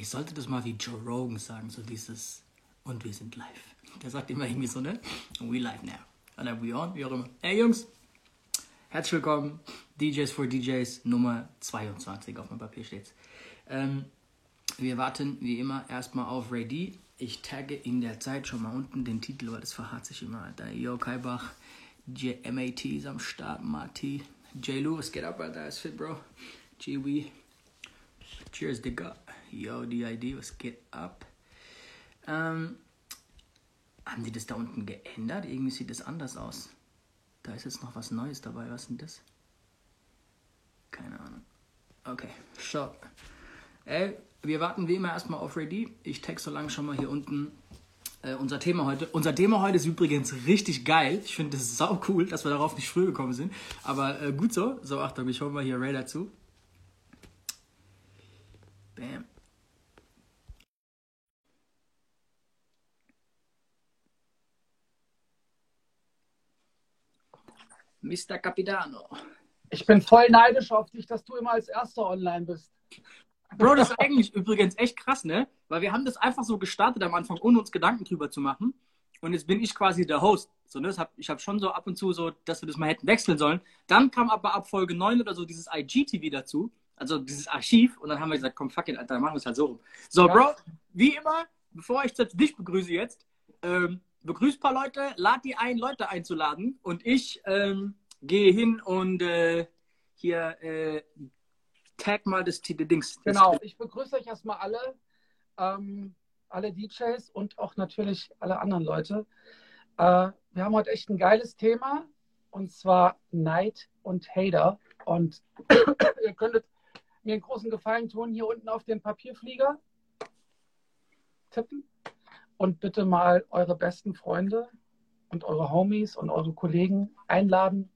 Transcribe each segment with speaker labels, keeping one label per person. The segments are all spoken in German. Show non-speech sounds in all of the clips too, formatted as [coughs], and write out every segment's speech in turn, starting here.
Speaker 1: ich sollte das mal wie Joe Rogan sagen, so dieses und wir sind live. Der sagt immer irgendwie so, ne? We live now. Und dann we on, wie auch immer. Hey Jungs, herzlich willkommen. DJs for DJs Nummer 22 auf meinem Papier steht's. Ähm, wir warten wie immer erstmal auf Ray D. Ich tagge in der Zeit schon mal unten den Titel, weil das verharrt sich immer. Alter. Yo, Kaibach, MAT ist am Start, Marty. J. Lewis, get up, Alter, ist fit, Bro. GW. Cheers, Digga. Yo, DID, was geht ab? Ähm, haben die das da unten geändert? Irgendwie sieht das anders aus. Da ist jetzt noch was Neues dabei. Was denn das? Keine Ahnung. Okay, so. Ey, wir warten wie immer erstmal auf Ready. Ich tag so lange schon mal hier unten äh, unser Thema heute. Unser Thema heute ist übrigens richtig geil. Ich finde es sau cool, dass wir darauf nicht früh gekommen sind. Aber äh, gut so. So, Achtung, ich hole mal hier Ray dazu. Bam. Mr. Capitano.
Speaker 2: Ich bin voll neidisch auf dich, dass du immer als Erster online bist.
Speaker 1: Bro, das ist eigentlich übrigens echt krass, ne? Weil wir haben das einfach so gestartet am Anfang, ohne uns Gedanken drüber zu machen. Und jetzt bin ich quasi der Host. So, ne? hab, ich habe schon so ab und zu so, dass wir das mal hätten wechseln sollen. Dann kam aber ab Folge 9 oder so dieses IGTV dazu, also dieses Archiv. Und dann haben wir gesagt, komm, fuck it, Alter, dann machen wir es halt so rum. So, ja. Bro, wie immer, bevor ich jetzt dich begrüße jetzt, ähm, begrüß ein paar Leute, lad die ein, Leute einzuladen. Und ich ähm, gehe hin und äh, hier äh, tag mal das Dings.
Speaker 2: Genau, ich begrüße euch erstmal alle, ähm, alle DJs und auch natürlich alle anderen Leute. Äh, wir haben heute echt ein geiles Thema und zwar Neid und Hater. Und [coughs] ihr könntet mir einen großen Gefallen tun, hier unten auf den Papierflieger tippen und bitte mal eure besten Freunde und eure Homies und eure Kollegen einladen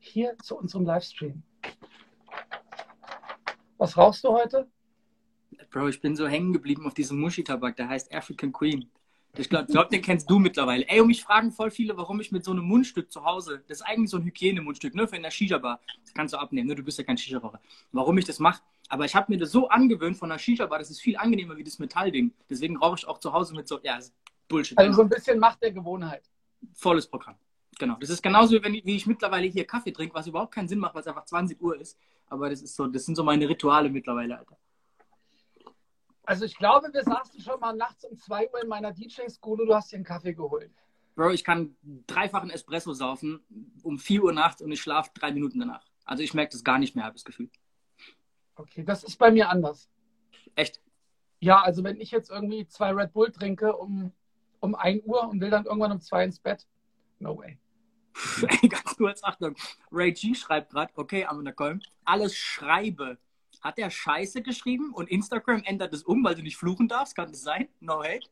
Speaker 2: hier zu unserem Livestream. Was rauchst du heute?
Speaker 1: Bro, ich bin so hängen geblieben auf diesem Muschi-Tabak, der heißt African Queen. Ich glaube, glaub, den kennst du mittlerweile. Ey, und mich fragen voll viele, warum ich mit so einem Mundstück zu Hause, das ist eigentlich so ein Hygienemundstück, ne, für in der Shisha-Bar. Das kannst du abnehmen, ne, du bist ja kein Shisha-Raucher. Warum ich das mache? Aber ich habe mir das so angewöhnt von der Shisha-Bar, das ist viel angenehmer wie das Metallding. Deswegen rauche ich auch zu Hause mit so, ja, Bullshit.
Speaker 2: Also so ein bisschen Macht der Gewohnheit.
Speaker 1: Volles Programm. Genau. Das ist genauso, wie, ich, wie ich mittlerweile hier Kaffee trinke, was überhaupt keinen Sinn macht, weil es einfach 20 Uhr ist. Aber das ist so, das sind so meine Rituale mittlerweile, Alter.
Speaker 2: Also ich glaube, wir saßen schon mal nachts um 2 Uhr in meiner DJ-School und du hast dir einen Kaffee geholt.
Speaker 1: Bro, ich kann dreifachen Espresso saufen um 4 Uhr nachts und ich schlafe drei Minuten danach. Also ich merke das gar nicht mehr, habe ich das Gefühl.
Speaker 2: Okay, das ist bei mir anders.
Speaker 1: Echt?
Speaker 2: Ja, also wenn ich jetzt irgendwie zwei Red Bull trinke um, um 1 Uhr und will dann irgendwann um 2 ins Bett, no way. [laughs]
Speaker 1: Ganz kurz, Achtung. Ray G schreibt gerade, okay, Amanda Kolm, alles schreibe. Hat er Scheiße geschrieben und Instagram ändert es um, weil du nicht fluchen darfst? Kann das sein? No hate?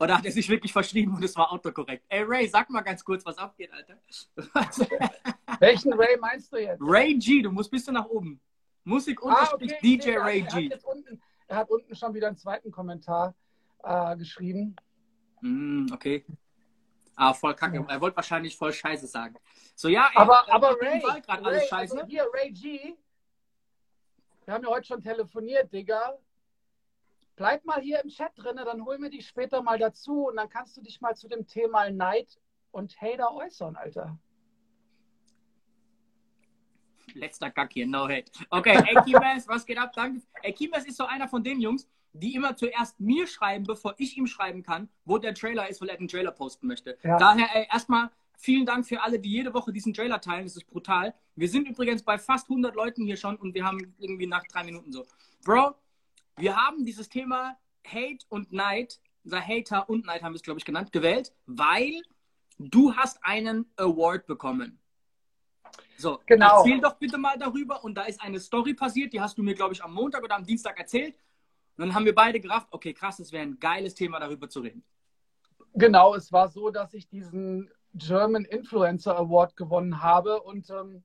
Speaker 1: Oder hat er sich wirklich verschrieben und es war autokorrekt? Ey, Ray, sag mal ganz kurz, was abgeht, Alter. [laughs]
Speaker 2: Welchen Ray meinst du jetzt?
Speaker 1: Ray G, du musst bisschen nach oben. Musik ah, okay, DJ Ray G.
Speaker 2: Er hat, unten, er hat, unten, schon wieder einen zweiten Kommentar äh, geschrieben.
Speaker 1: Mm, okay. Ah, voll kacke. Er wollte wahrscheinlich voll Scheiße sagen. So, ja, ey,
Speaker 2: aber, aber Ray, Ray alles Scheiße. Also hier, Ray G. Wir haben ja heute schon telefoniert, Digga. Bleib mal hier im Chat drin, dann hol mir dich später mal dazu und dann kannst du dich mal zu dem Thema Neid und Hater äußern, Alter.
Speaker 1: Letzter Kack hier, no hate. Okay, [laughs] ey, Kimes, was geht ab? Danke. Ey, Kimes ist so einer von den Jungs, die immer zuerst mir schreiben, bevor ich ihm schreiben kann, wo der Trailer ist, weil er den Trailer posten möchte. Ja. Daher ey, erstmal vielen Dank für alle, die jede Woche diesen Trailer teilen. Das ist brutal. Wir sind übrigens bei fast 100 Leuten hier schon und wir haben irgendwie nach drei Minuten so. Bro, wir haben dieses Thema Hate und Neid, oder Hater und Neid haben wir es, glaube ich, genannt, gewählt, weil du hast einen Award bekommen. So, genau. erzähl doch bitte mal darüber. Und da ist eine Story passiert, die hast du mir, glaube ich, am Montag oder am Dienstag erzählt. Und dann haben wir beide gerafft, okay, krass, das wäre ein geiles Thema, darüber zu reden.
Speaker 2: Genau, es war so, dass ich diesen German Influencer Award gewonnen habe und ähm,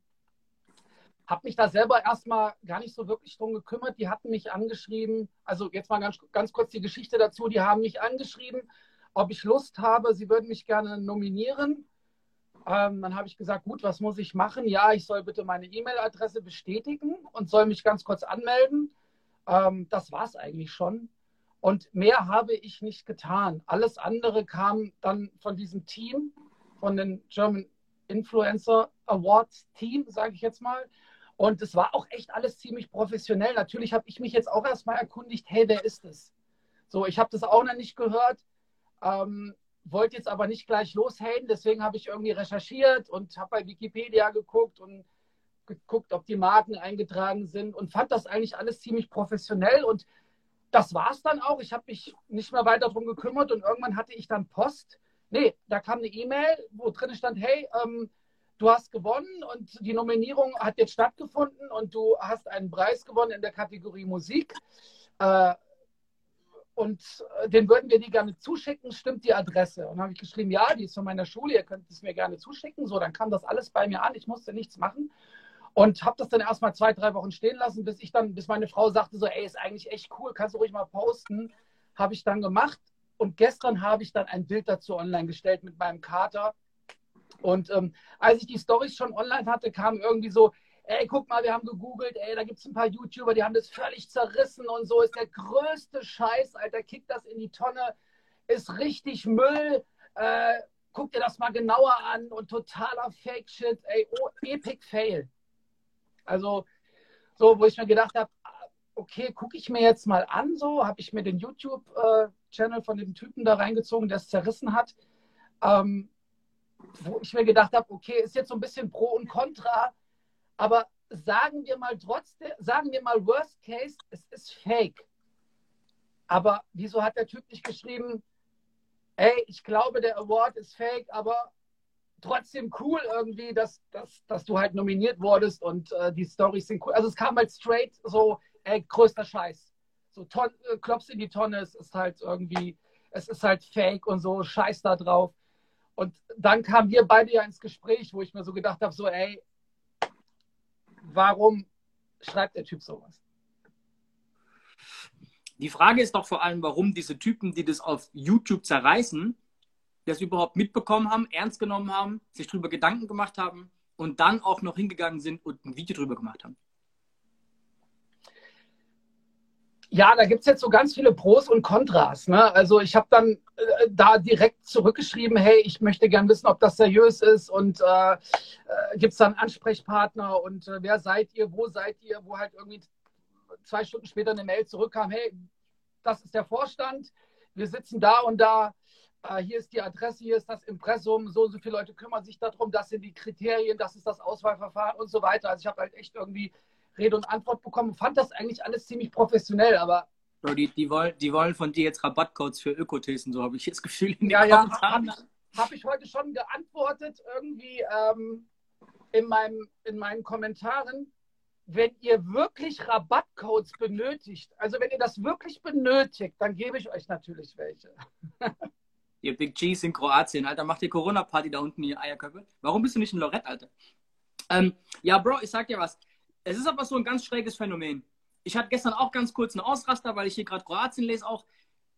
Speaker 2: habe mich da selber erstmal gar nicht so wirklich drum gekümmert. Die hatten mich angeschrieben, also jetzt mal ganz, ganz kurz die Geschichte dazu, die haben mich angeschrieben, ob ich Lust habe, sie würden mich gerne nominieren Ähm, dann habe ich gesagt, gut, was muss ich machen? Ja, ich soll bitte meine E-Mail-Adresse bestätigen und soll mich ganz kurz anmelden. Ähm, das war es eigentlich schon. Und mehr habe ich nicht getan. Alles andere kam dann von diesem Team, von den German Influencer Awards Team, sage ich jetzt mal. Und es war auch echt alles ziemlich professionell. Natürlich habe ich mich jetzt auch erstmal erkundigt, hey, wer ist es? So, ich habe das auch noch nicht gehört, ähm, wollte jetzt aber nicht gleich loshaten, deswegen habe ich irgendwie recherchiert und habe bei Wikipedia geguckt und geguckt, ob die Marken eingetragen sind und fand das eigentlich alles ziemlich professionell und das war es dann auch. Ich habe mich nicht mehr weiter darum gekümmert und irgendwann hatte ich dann Post. Nee, da kam eine E-Mail, wo drin stand, hey, ähm, du hast gewonnen und die Nominierung hat jetzt stattgefunden und du hast einen Preis gewonnen in der Kategorie Musik. Äh, und äh, den würden wir dir gerne zuschicken, stimmt die Adresse? Und dann habe ich geschrieben, ja, die ist von meiner Schule, ihr könnt es mir gerne zuschicken. So, dann kam das alles bei mir an, ich musste nichts machen. Und habe das dann erstmal zwei, drei Wochen stehen lassen, bis ich dann, bis meine Frau sagte so, ey, ist eigentlich echt cool, kannst du ruhig mal posten. Habe ich dann gemacht. Und gestern habe ich dann ein Bild dazu online gestellt mit meinem Kater. Und ähm, als ich die Storys schon online hatte, kam irgendwie so, ey, guck mal, wir haben gegoogelt, ey, da gibt es ein paar YouTuber, die haben das völlig zerrissen und so, ist der größte Scheiß, Alter, kick das in die Tonne, ist richtig Müll, äh, guck dir das mal genauer an und totaler Fake-Shit, ey, oh, Epic Fail. Also, so, wo ich mir gedacht habe, okay, gucke ich mir jetzt mal an, so, habe ich mir den YouTube-Channel von dem Typen da reingezogen, der es zerrissen hat, ähm, wo ich mir gedacht habe, okay, ist jetzt so ein bisschen Pro und Contra, aber sagen wir mal trotzdem, sagen wir mal Worst Case, es ist Fake. Aber wieso hat der Typ nicht geschrieben, ey, ich glaube, der Award ist fake, aber trotzdem cool irgendwie, dass, dass, dass du halt nominiert wurdest und äh, die Storys sind cool. Also es kam halt straight so, ey, größter Scheiß. So ton, äh, Klops in die Tonne, es ist halt irgendwie, es ist halt fake und so, Scheiß da drauf. Und dann kamen wir beide ja ins Gespräch, wo ich mir so gedacht habe, so, ey, warum schreibt der Typ sowas?
Speaker 1: Die Frage ist doch vor allem, warum diese Typen, die das auf YouTube zerreißen, das überhaupt mitbekommen haben, ernst genommen haben, sich darüber Gedanken gemacht haben und dann auch noch hingegangen sind und ein Video darüber gemacht haben.
Speaker 2: Ja, da gibt es jetzt so ganz viele Pros und Kontras. Ne? Also ich habe dann äh, da direkt zurückgeschrieben, hey, ich möchte gern wissen, ob das seriös ist und äh, äh, gibt es dann Ansprechpartner und äh, wer seid ihr, wo seid ihr, wo halt irgendwie zwei Stunden später eine Mail zurückkam, hey, das ist der Vorstand, wir sitzen da und da, äh, hier ist die Adresse, hier ist das Impressum, so und so viele Leute kümmern sich darum, das sind die Kriterien, das ist das Auswahlverfahren und so weiter. Also ich habe halt echt irgendwie Rede und Antwort bekommen, fand das eigentlich alles ziemlich professionell, aber
Speaker 1: Bro, die, die, wollen, die wollen von dir jetzt Rabattcodes für Ökothesen, so habe ich das Gefühl
Speaker 2: in ja. Ja, habe ich, hab ich, heute schon geantwortet, irgendwie ähm, in, meinem, in meinen Kommentaren wenn ihr wirklich Rabattcodes benötigt, also wenn ihr das wirklich benötigt, dann gebe ich euch natürlich welche. [laughs]
Speaker 1: ihr Big G's in Kroatien, Alter, macht ihr Corona-Party da unten, ihr Eierköpfe? Warum bist du nicht in Lorette, Alter? Ähm, ja, Bro, ich sag dir was. Es ist aber so ein ganz schräges Phänomen. Ich hatte gestern auch ganz kurz einen Ausraster, weil ich hier gerade Kroatien lese, auch,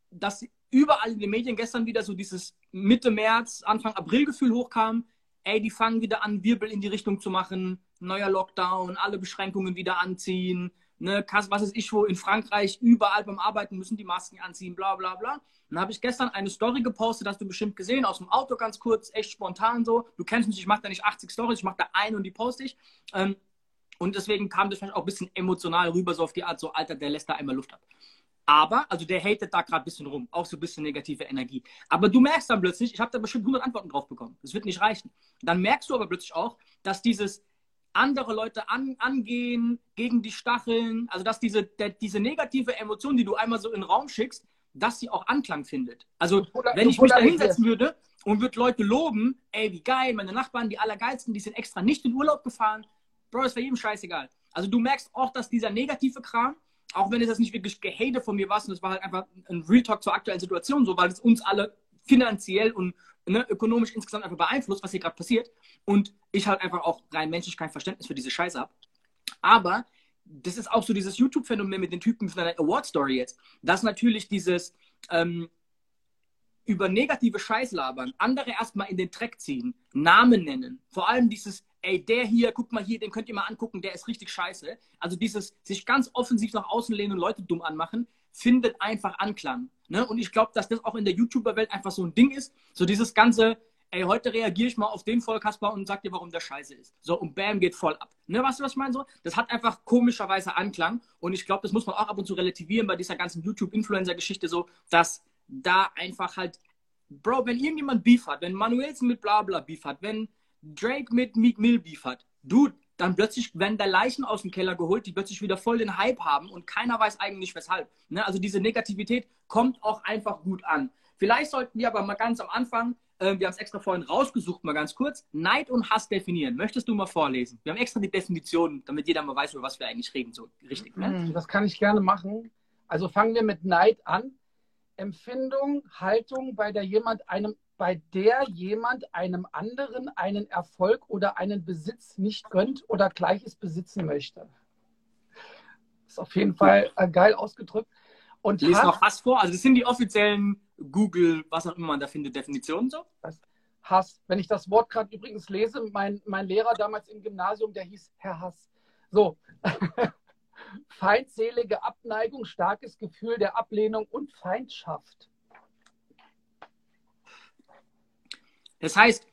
Speaker 1: dass überall in den Medien gestern wieder so dieses Mitte März, Anfang April Gefühl hochkam. Ey, die fangen wieder an, Wirbel in die Richtung zu machen neuer Lockdown, alle Beschränkungen wieder anziehen, ne, was ist ich wo, in Frankreich überall beim Arbeiten müssen die Masken anziehen, bla bla bla. Dann habe ich gestern eine Story gepostet, hast du bestimmt gesehen, aus dem Auto ganz kurz, echt spontan so. Du kennst mich, ich mache da nicht 80 Stories, ich mache da eine und die poste ich. Ähm, und deswegen kam das vielleicht auch ein bisschen emotional rüber, so auf die Art, so Alter, der lässt da einmal Luft ab. Aber, also der hatet da gerade ein bisschen rum, auch so ein bisschen negative Energie. Aber du merkst dann plötzlich, ich habe da bestimmt 100 Antworten drauf bekommen. Das wird nicht reichen. Dann merkst du aber plötzlich auch, dass dieses, andere Leute an, angehen, gegen die Stacheln, also dass diese, der, diese negative Emotion, die du einmal so in den Raum schickst, dass sie auch Anklang findet. Also wenn ich mich da hinsetzen würde und würde Leute loben, ey, wie geil, meine Nachbarn, die allergeilsten, die sind extra nicht in Urlaub gefahren, Bro, ist für jedem scheißegal. Also du merkst auch, dass dieser negative Kram, auch wenn es das nicht wirklich Gehate von mir war, sondern es war halt einfach ein Real Talk zur aktuellen Situation so, weil es uns alle finanziell und ne, ökonomisch insgesamt einfach beeinflusst, was hier gerade passiert. Und ich halt einfach auch rein menschlich kein Verständnis für diese Scheiße habe. Aber das ist auch so dieses YouTube-Phänomen mit den Typen von einer Award-Story jetzt. Das natürlich dieses, ähm, über negative Scheiß labern, andere erstmal in den Dreck ziehen, Namen nennen, vor allem dieses, ey, der hier, guck mal hier, den könnt ihr mal angucken, der ist richtig scheiße. Also dieses sich ganz offensiv nach außen lehnen und Leute dumm anmachen, findet einfach Anklang. Ne? Und ich glaube, dass das auch in der YouTuber-Welt einfach so ein Ding ist. So dieses ganze, ey, heute reagiere ich mal auf den voll, Kaspar, und sag dir, warum der scheiße ist. So, und bam, geht voll ab. Ne, weißt du, was ich meine? So, das hat einfach komischerweise Anklang. Und ich glaube, das muss man auch ab und zu relativieren bei dieser ganzen YouTube-Influencer-Geschichte so, dass da einfach halt, Bro, wenn irgendjemand Beef hat, wenn Manuelsen mit Blabla Beef hat, wenn Drake mit Meek Mill Beef hat, dude, dann plötzlich werden da Leichen aus dem Keller geholt, die plötzlich wieder voll den Hype haben und keiner weiß eigentlich weshalb. Ne? Also diese Negativität kommt auch einfach gut an. Vielleicht sollten wir aber mal ganz am Anfang äh, wir haben es extra vorhin rausgesucht, mal ganz kurz. Neid und Hass definieren. Möchtest du mal vorlesen? Wir haben extra die Definition, damit jeder mal weiß, über was wir eigentlich reden. So richtig,
Speaker 2: ne? Hm, das kann ich gerne machen. Also fangen wir mit Neid an. Empfindung, Haltung, bei der jemand einem, bei der jemand einem anderen einen Erfolg oder einen Besitz nicht gönnt oder Gleiches besitzen möchte. Ist auf jeden Fall äh, geil ausgedrückt.
Speaker 1: Und Lies noch Hass vor. Also das sind die offiziellen Google, was auch immer man da findet, Definitionen so?
Speaker 2: Hass. Wenn ich das Wort gerade übrigens lese, mein, mein Lehrer damals im Gymnasium, der hieß Herr Hass. So. [laughs] Feindselige Abneigung, starkes Gefühl der Ablehnung und Feindschaft.
Speaker 1: Das heißt,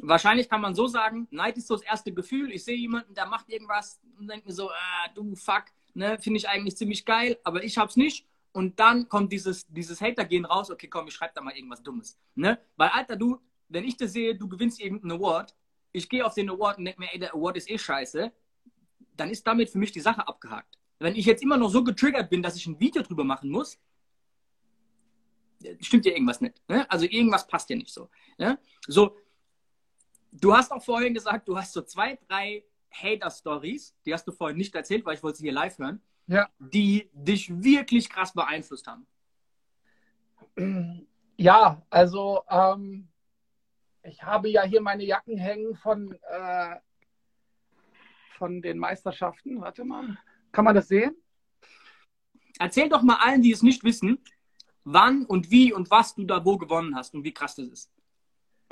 Speaker 1: wahrscheinlich kann man so sagen, Neid ist so das erste Gefühl. Ich sehe jemanden, der macht irgendwas und denke mir so, ah, du fuck, ne, finde ich eigentlich ziemlich geil, aber ich hab's nicht. Und dann kommt dieses, dieses Hater-Gehen raus, okay, komm, ich schreibe da mal irgendwas Dummes. Ne? Weil, Alter, du, wenn ich das sehe, du gewinnst irgendeinen Award, ich gehe auf den Award und denke mir, ey, der Award ist eh scheiße, dann ist damit für mich die Sache abgehakt. Wenn ich jetzt immer noch so getriggert bin, dass ich ein Video drüber machen muss, stimmt ja irgendwas nicht. Ne? Also irgendwas passt ja nicht so. Ne? So, du hast auch vorhin gesagt, du hast so zwei, drei Hater-Stories, die hast du vorhin nicht erzählt, weil ich wollte sie hier live hören ja. die dich wirklich krass beeinflusst haben?
Speaker 2: Ja, also ähm, ich habe ja hier meine Jacken hängen von, äh, von den Meisterschaften. Warte mal, kann man das sehen?
Speaker 1: Erzähl doch mal allen, die es nicht wissen, wann und wie und was du da wo gewonnen hast und wie krass das ist.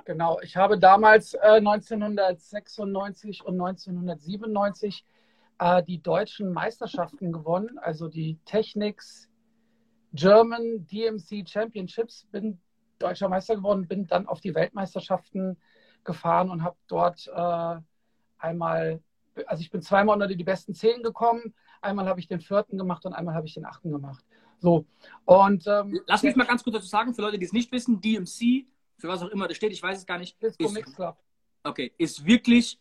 Speaker 2: Genau, ich habe damals äh, 1996 und 1997 äh, die deutschen Meisterschaften gewonnen, also die Technics German DMC Championships. Bin deutscher Meister geworden, bin dann auf die Weltmeisterschaften gefahren und habe dort äh, einmal, also ich bin zweimal unter die besten zehn gekommen. Einmal habe ich den vierten gemacht und einmal habe ich den achten gemacht. So. Und, ähm,
Speaker 1: Lass mich mal ganz kurz dazu sagen, für Leute, die es nicht wissen, DMC, für was auch immer das steht, ich weiß es gar nicht. Disco Mix Club. Okay, ist wirklich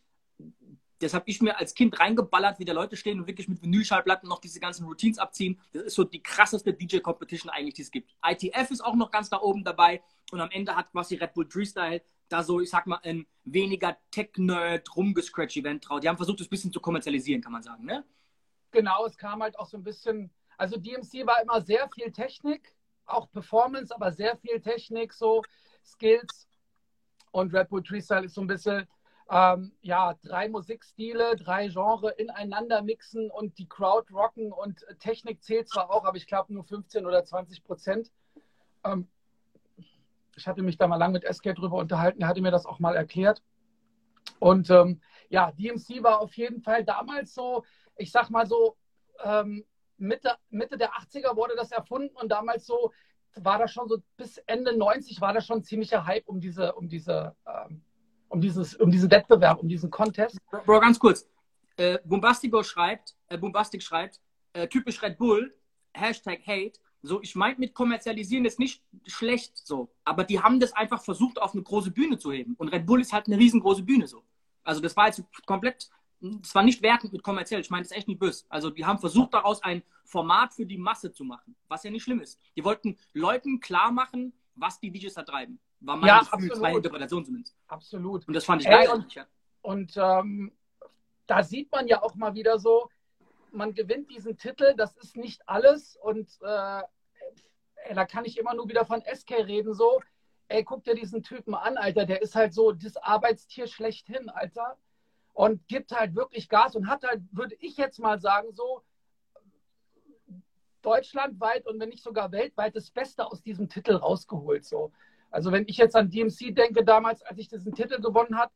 Speaker 1: das habe ich mir als Kind reingeballert, wie da Leute stehen und wirklich mit Vinylschallplatten noch diese ganzen Routines abziehen. Das ist so die krasseste DJ-Competition eigentlich, die es gibt. ITF ist auch noch ganz da oben dabei und am Ende hat quasi Red Bull Freestyle da so, ich sag mal, ein weniger Tech-Nerd rumgescratch-Event drauf. Die haben versucht, das ein bisschen zu kommerzialisieren, kann man sagen, ne?
Speaker 2: Genau, es kam halt auch so ein bisschen, also DMC war immer sehr viel Technik, auch Performance, aber sehr viel Technik, so Skills. Und Red Bull Freestyle ist so ein bisschen ähm, ja, drei Musikstile, drei Genres ineinander mixen und die Crowd rocken und Technik zählt zwar auch, aber ich glaube nur 15 oder 20 Prozent. Ähm, ich hatte mich da mal lang mit SK drüber unterhalten, er hatte mir das auch mal erklärt. Und ähm, ja, DMC war auf jeden Fall damals so, ich sag mal so, ähm, Mitte, Mitte der 80er wurde das erfunden und damals so war das schon so bis Ende 90 war das schon ein ziemlicher Hype um diese, um diese ähm, um, dieses, um diesen Wettbewerb, um diesen Contest.
Speaker 1: Bro, ganz kurz. Äh, Bombastico schreibt, äh, Bombastic schreibt, äh, typisch Red Bull, Hashtag Hate. So, ich meine mit kommerzialisieren ist nicht schlecht so, aber die haben das einfach versucht, auf eine große Bühne zu heben. Und Red Bull ist halt eine riesengroße Bühne so. Also das war jetzt komplett, das war nicht wertend mit kommerziell, ich meine das ist echt nicht böse. Also die haben versucht, daraus ein Format für die Masse zu machen, was ja nicht schlimm ist. Die wollten Leuten klar machen, was die DJs da treiben. War meine,
Speaker 2: ja,
Speaker 1: Gefühl,
Speaker 2: absolut. meine
Speaker 1: Interpretation zumindest.
Speaker 2: Absolut.
Speaker 1: Und das fand ich geil.
Speaker 2: und, und ähm, da sieht man ja auch mal wieder so, man gewinnt diesen Titel, das ist nicht alles. Und äh, da kann ich immer nur wieder von SK reden, so, ey, guck dir diesen Typen an, Alter, der ist halt so das Arbeitstier schlechthin, Alter. Und gibt halt wirklich Gas und hat halt, würde ich jetzt mal sagen, so deutschlandweit und wenn nicht sogar weltweit das Beste aus diesem Titel rausgeholt. So. Also wenn ich jetzt an DMC denke, damals, als ich diesen Titel gewonnen hat,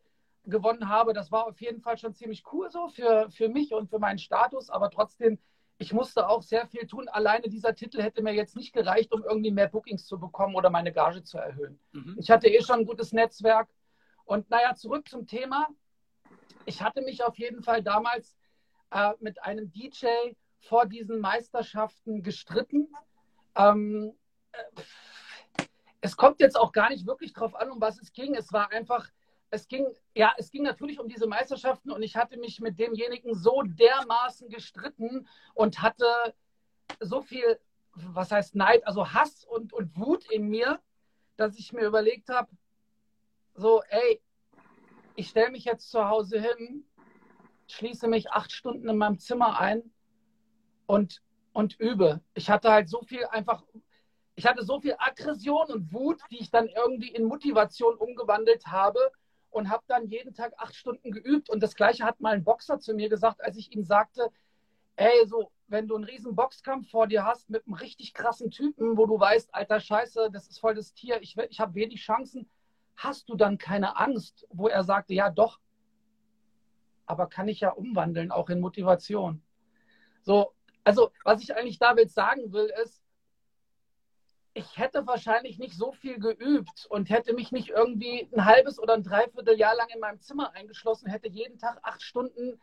Speaker 2: gewonnen habe, das war auf jeden Fall schon ziemlich cool so für, für mich und für meinen Status, aber trotzdem, ich musste auch sehr viel tun. Alleine dieser Titel hätte mir jetzt nicht gereicht, um irgendwie mehr Bookings zu bekommen oder meine Gage zu erhöhen. Mhm. Ich hatte eh schon ein gutes Netzwerk. Und naja, zurück zum Thema. Ich hatte mich auf jeden Fall damals äh, mit einem DJ vor diesen Meisterschaften gestritten. Ähm, äh, es kommt jetzt auch gar nicht wirklich drauf an, um was es ging. Es war einfach, es ging, ja, es ging natürlich um diese Meisterschaften und ich hatte mich mit demjenigen so dermaßen gestritten und hatte so viel, was heißt Neid, also Hass und, und Wut in mir, dass ich mir überlegt habe, so, ey, ich stelle mich jetzt zu Hause hin, schließe mich acht Stunden in meinem Zimmer ein und, und übe. Ich hatte halt so viel einfach, ich hatte so viel Aggression und Wut, die ich dann irgendwie in Motivation umgewandelt habe und habe dann jeden Tag acht Stunden geübt. Und das Gleiche hat mal ein Boxer zu mir gesagt, als ich ihm sagte, ey, so, wenn du einen riesen Boxkampf vor dir hast mit einem richtig krassen Typen, wo du weißt, alter Scheiße, das ist voll das Tier, ich, ich habe wenig Chancen, hast du dann keine Angst? Wo er sagte, ja doch, aber kann ich ja umwandeln, auch in Motivation. So, also was ich eigentlich damit sagen will, ist, ich hätte wahrscheinlich nicht so viel geübt und hätte mich nicht irgendwie ein halbes oder ein Dreivierteljahr lang in meinem Zimmer eingeschlossen, hätte jeden Tag acht Stunden,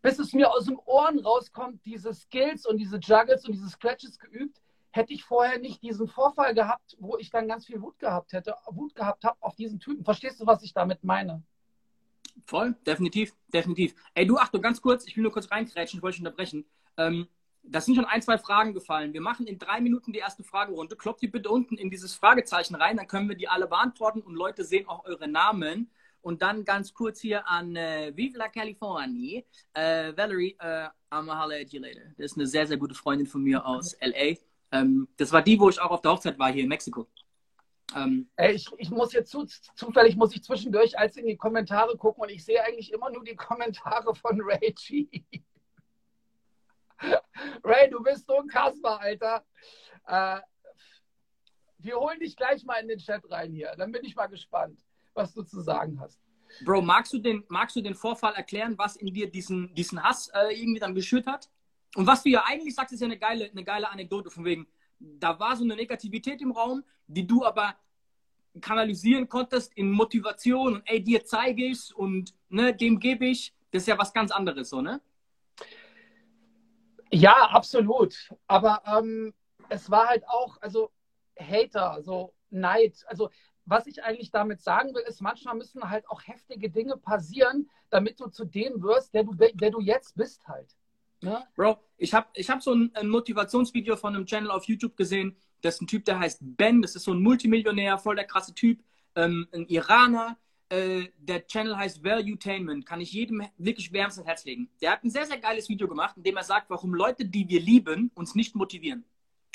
Speaker 2: bis es mir aus dem Ohren rauskommt, diese Skills und diese Juggles und diese Scratches geübt, hätte ich vorher nicht diesen Vorfall gehabt, wo ich dann ganz viel Wut gehabt hätte, Wut gehabt habe auf diesen Typen. Verstehst du, was ich damit meine?
Speaker 1: Voll, definitiv, definitiv. Ey, du, Achtung, ganz kurz, ich will nur kurz reinkrätschen, ich wollte dich unterbrechen. Ähm, das sind schon ein, zwei Fragen gefallen. Wir machen in drei Minuten die erste Fragerunde. Klopft die bitte unten in dieses Fragezeichen rein, dann können wir die alle beantworten und Leute sehen auch eure Namen. Und dann ganz kurz hier an äh, Vive la Californie. Äh, Valerie, äh, I'm a holla at you later. Das ist eine sehr, sehr gute Freundin von mir aus LA. Ähm, das war die, wo ich auch auf der Hochzeit war hier in Mexiko.
Speaker 2: Ähm, Ey, ich, ich muss jetzt zu, zufällig muss ich zwischendurch als in die Kommentare gucken und ich sehe eigentlich immer nur die Kommentare von Ray G. [laughs] Ray, du bist so ein Kasper, Alter. Äh, wir holen dich gleich mal in den Chat rein hier. Dann bin ich mal gespannt, was du zu sagen hast.
Speaker 1: Bro, magst du den, magst du den Vorfall erklären, was in dir diesen, diesen Hass äh, irgendwie dann geschürt hat? Und was du ja eigentlich sagst, ist ja eine geile, eine geile Anekdote, von wegen, da war so eine Negativität im Raum, die du aber kanalisieren konntest in Motivation und ey, dir zeige ich's und ne, dem gebe ich. Das ist ja was ganz anderes, so, ne?
Speaker 2: Ja, absolut. Aber ähm, es war halt auch, also Hater, so Neid. Also was ich eigentlich damit sagen will, ist, manchmal müssen halt auch heftige Dinge passieren, damit du zu dem wirst, der du, der du jetzt bist halt.
Speaker 1: Ne? Bro, ich habe ich hab so ein, ein, Motivationsvideo von einem Channel auf YouTube gesehen. Das ist ein Typ, der heißt Ben. Das ist so ein Multimillionär, voll der krasse Typ. Ähm, ein Iraner. Äh, der Channel heißt Valuetainment. Kann ich jedem wirklich wärmstens ans Herz legen. Der hat ein sehr, sehr geiles Video gemacht, in dem er sagt, warum Leute, die wir lieben, uns nicht motivieren.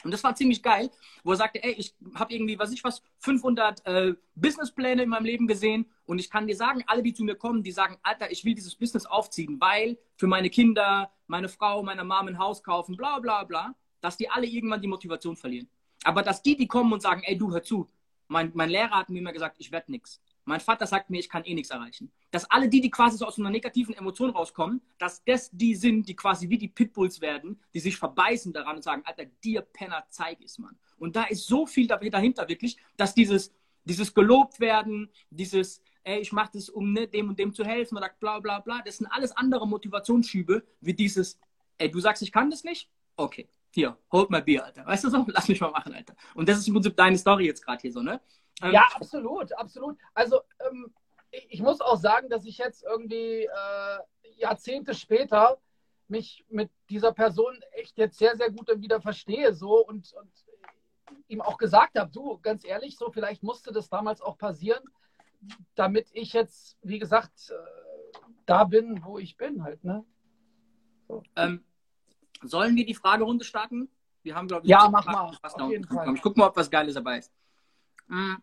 Speaker 1: Und das war ziemlich geil, wo er sagte, ey, ich habe irgendwie, was ich was, 500 äh, Businesspläne in meinem Leben gesehen und ich kann dir sagen, alle, die zu mir kommen, die sagen, Alter, ich will dieses Business aufziehen, weil für meine Kinder, meine Frau, meine Mom ein Haus kaufen, bla bla bla, dass die alle irgendwann die Motivation verlieren. Aber dass die, die kommen und sagen, ey, du, hör zu, mein, mein Lehrer hat mir immer gesagt, ich werde nichts. Mein Vater sagt mir, ich kann eh nichts erreichen. Dass alle die, die quasi so aus einer negativen Emotion rauskommen, dass das die sind, die quasi wie die Pitbulls werden, die sich verbeißen daran und sagen, Alter, dir Penner, zeig es, Mann. Und da ist so viel dahinter wirklich, dass dieses, dieses gelobt werden, dieses, ey, ich mache das, um ne, dem und dem zu helfen oder bla bla bla, das sind alles andere Motivationsschübe, wie dieses, ey, du sagst, ich kann das nicht? Okay, hier, hold my beer, Alter. Weißt du so? Lass mich mal machen, Alter. Und das ist im Prinzip deine Story jetzt gerade hier so, ne?
Speaker 2: Ähm, ja, absolut, absolut. Also ähm, ich muss auch sagen, dass ich jetzt irgendwie äh, Jahrzehnte später mich mit dieser Person echt jetzt sehr, sehr gut wieder verstehe so und, und ihm auch gesagt habe, du, ganz ehrlich, so vielleicht musste das damals auch passieren, damit ich jetzt, wie gesagt, äh, da bin, wo ich bin halt, ne?
Speaker 1: So. Ähm, sollen wir die Fragerunde starten? Wir haben, glaube
Speaker 2: ich, ja, mach mal. Auf jeden
Speaker 1: Fall. Ich gucke mal, ob was Geiles dabei ist. Mhm.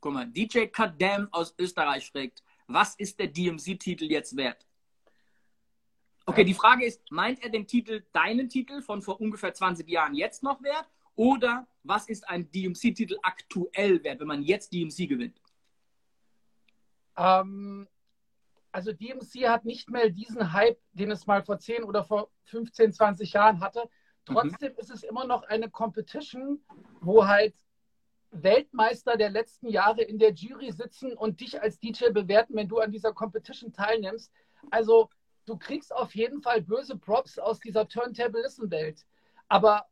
Speaker 1: Guck mal, DJ Kadem aus Österreich fragt, was ist der DMC-Titel jetzt wert? Okay, die Frage ist, meint er den Titel, deinen Titel von vor ungefähr 20 Jahren jetzt noch wert? Oder was ist ein DMC-Titel aktuell wert, wenn man jetzt DMC gewinnt?
Speaker 2: Ähm, also DMC hat nicht mehr diesen Hype, den es mal vor 10 oder vor 15, 20 Jahren hatte. Trotzdem mhm. ist es immer noch eine Competition, wo halt Weltmeister der letzten Jahre in der Jury sitzen und dich als DJ bewerten, wenn du an dieser Competition teilnimmst. Also du kriegst auf jeden Fall böse Props aus dieser Turntablism-Welt. Aber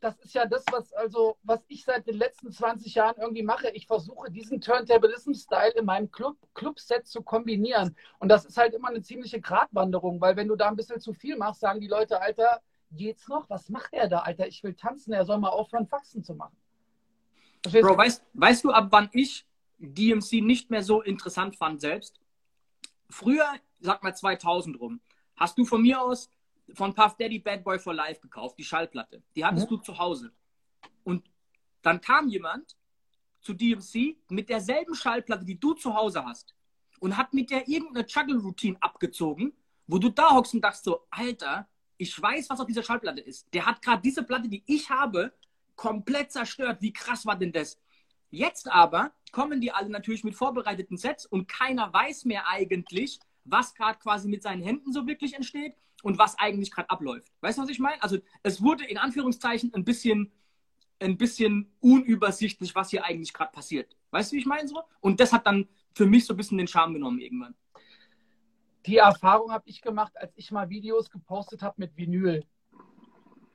Speaker 2: das ist ja das, was also, was ich seit den letzten 20 Jahren irgendwie mache. Ich versuche diesen Turntablism-Style in meinem Club, Clubset zu kombinieren. Und das ist halt immer eine ziemliche Gratwanderung, weil wenn du da ein bisschen zu viel machst, sagen die Leute, Alter, geht's noch? Was macht er da, Alter? Ich will tanzen, er soll mal aufhören, Faxen zu machen.
Speaker 1: Verstehst Bro, weißt, weißt du, ab wann ich DMC nicht mehr so interessant fand selbst? Früher, sag mal 2000 rum, hast du von mir aus von Puff Daddy Bad Boy for Life gekauft, die Schallplatte. Die hattest mhm. du zu Hause. Und dann kam jemand zu DMC mit derselben Schallplatte, die du zu Hause hast, und hat mit der irgendeine Juggle-Routine abgezogen, wo du da hockst und dachtest so, Alter, ich weiß, was auf dieser Schallplatte ist. Der hat gerade diese Platte, die ich habe, komplett zerstört. Wie krass war denn das? Jetzt aber kommen die alle natürlich mit vorbereiteten Sets und keiner weiß mehr eigentlich, was gerade quasi mit seinen Händen so wirklich entsteht und was eigentlich gerade abläuft. Weißt du, was ich meine? Also es wurde in Anführungszeichen ein bisschen, ein bisschen unübersichtlich, was hier eigentlich gerade passiert. Weißt du, wie ich meine so? Und das hat dann für mich so ein bisschen den Charme genommen irgendwann.
Speaker 2: Die Erfahrung habe ich gemacht, als ich mal Videos gepostet habe mit Vinyl.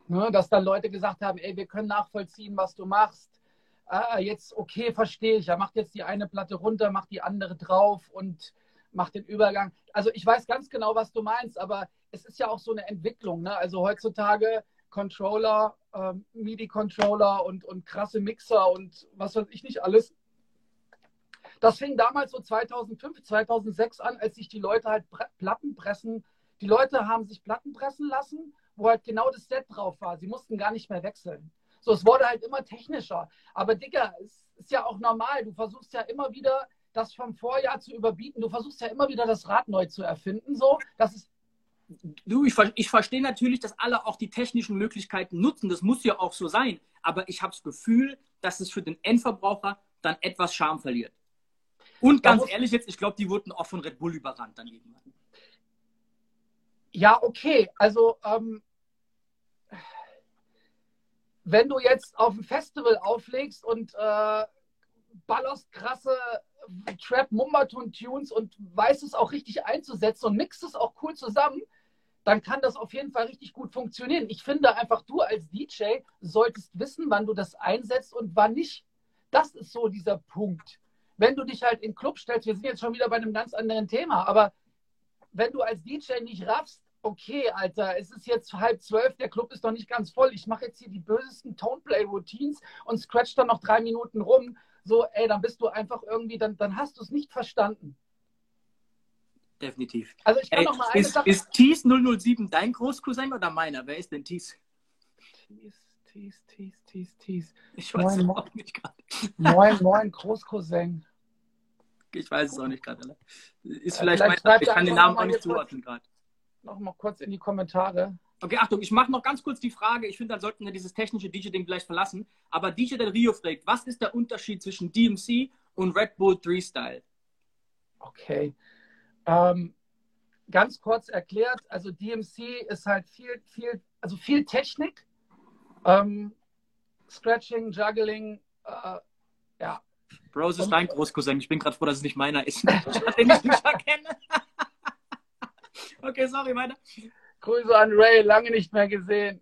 Speaker 2: Ne, dass dann Leute gesagt haben, ey, wir können nachvollziehen, was du machst. Ah, jetzt, okay, verstehe ich. Er macht jetzt die eine Platte runter, macht die andere drauf und macht den Übergang. Also ich weiß ganz genau, was du meinst, aber es ist ja auch so eine Entwicklung. Ne? Also heutzutage Controller, ähm, MIDI-Controller und, und krasse Mixer und was weiß ich nicht alles. Das fing damals so 2005, 2006 an, als sich die Leute halt Platten pressen. Die Leute haben sich Platten pressen lassen, wo halt genau das Set drauf war. Sie mussten gar nicht mehr wechseln. So, es wurde halt immer technischer. Aber Digga, es ist ja auch normal. Du versuchst ja immer wieder, das vom Vorjahr zu überbieten. Du versuchst ja immer wieder das Rad neu zu erfinden. So, das ist
Speaker 1: du, ich, ich verstehe natürlich, dass alle auch die technischen Möglichkeiten nutzen. Das muss ja auch so sein. Aber ich habe das Gefühl, dass es für den Endverbraucher dann etwas Charme verliert. Und ganz ehrlich jetzt, ich glaube, die wurden auch von Red Bull überrannt dann irgendwann.
Speaker 2: Ja, okay. Also, ähm, wenn du jetzt auf ein Festival auflegst und äh, ballerst krasse Trap Mumbaton Tunes und weißt es auch richtig einzusetzen und mixt es auch cool zusammen, dann kann das auf jeden Fall richtig gut funktionieren. Ich finde einfach, du als DJ solltest wissen, wann du das einsetzt und wann nicht. Das ist so dieser Punkt. Wenn du dich halt in den Club stellst, wir sind jetzt schon wieder bei einem ganz anderen Thema, aber wenn du als DJ nicht raffst, okay, Alter, es ist jetzt halb zwölf, der Club ist noch nicht ganz voll, ich mache jetzt hier die bösesten Toneplay-Routines und scratch dann noch drei Minuten rum, so, ey, dann bist du einfach irgendwie, dann, dann hast du es nicht verstanden
Speaker 1: definitiv.
Speaker 2: Also ich kann Ey,
Speaker 1: noch mal eine ist, Sache... Ist Thies 007 dein Großcousin oder meiner? Wer ist denn Thies?
Speaker 2: Thies, Thies, Thies, Thies, Thies.
Speaker 1: Ich weiß moin, es auch nicht gerade.
Speaker 2: Moin, moin, Großcousin.
Speaker 1: Ich weiß es auch nicht gerade. Ist vielleicht, äh, vielleicht mein, ich kann den Namen auch nicht zuordnen gerade.
Speaker 2: Noch mal kurz in die Kommentare.
Speaker 1: Okay, Achtung, ich mache noch ganz kurz die Frage. Ich finde, dann sollten wir dieses technische DJ-Ding gleich verlassen. Aber DJ Del Rio fragt, was ist der Unterschied zwischen DMC und Red Bull 3 Style?
Speaker 2: Okay. Ähm, ganz kurz erklärt, also DMC ist halt viel, viel, also viel Technik, ähm, Scratching, Juggling, äh, ja.
Speaker 1: Bro, es ist dein Großcousin. Ich bin gerade froh, dass es nicht meiner ist. [laughs] den ich nicht erkenne. [laughs] okay, sorry, weiter.
Speaker 2: Grüße an Ray, lange nicht mehr gesehen.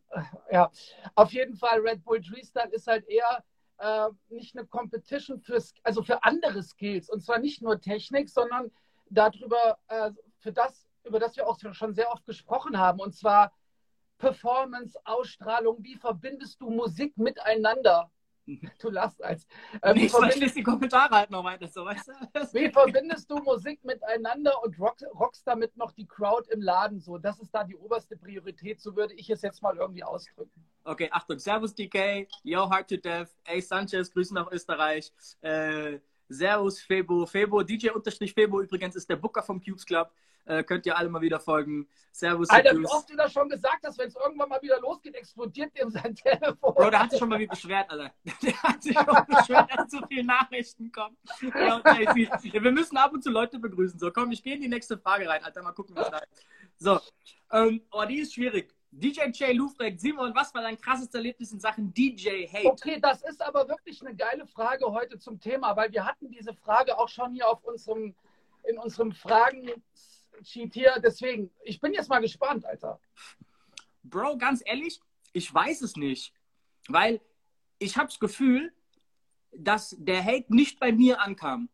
Speaker 2: Ja, auf jeden Fall, Red Bull Freestyle ist halt eher äh, nicht eine Competition für, also für andere Skills. Und zwar nicht nur Technik, sondern darüber, äh, für das, über das wir auch schon sehr oft gesprochen haben, und zwar Performance, Ausstrahlung, wie verbindest du Musik miteinander? Du lachst als.
Speaker 1: Äh, nee, ich verlese die Kommentare halt noch weiter, so weißt du? [laughs]
Speaker 2: Wie verbindest du Musik miteinander und rock, rockst damit noch die Crowd im Laden so? Das ist da die oberste Priorität, so würde ich es jetzt mal irgendwie ausdrücken.
Speaker 1: Okay, Achtung, Servus DK, Yo Hard to Death, Ey Sanchez, Grüßen nach Österreich. Äh, Servus, Febo. Febo, DJ-Febo übrigens ist der Booker vom Cubes Club. Äh, könnt ihr alle mal wieder folgen. Servus.
Speaker 2: Alter, wie oft du das schon gesagt hast, wenn es irgendwann mal wieder losgeht, explodiert dem sein [laughs] Telefon.
Speaker 1: Bro, der hat sich schon mal wie beschwert, Alter. [laughs] Der hat sich schon [laughs] beschwert, dass zu viele Nachrichten kommen. Ja, wir müssen ab und zu Leute begrüßen. So, komm, ich gehe in die nächste Frage rein, Alter. Mal gucken, was da ist. So, ähm, oh, die ist schwierig. DJ Jay Lufrek, Simon, was war dein krasses Erlebnis in Sachen DJ Hate?
Speaker 2: Okay, das ist aber wirklich eine geile Frage heute zum Thema, weil wir hatten diese Frage auch schon hier auf unserem, in unserem Fragen-Sheet hier. Deswegen, ich bin jetzt mal gespannt, Alter.
Speaker 1: Bro, ganz ehrlich, ich weiß es nicht, weil ich habe das Gefühl, dass der Hate nicht bei mir ankam.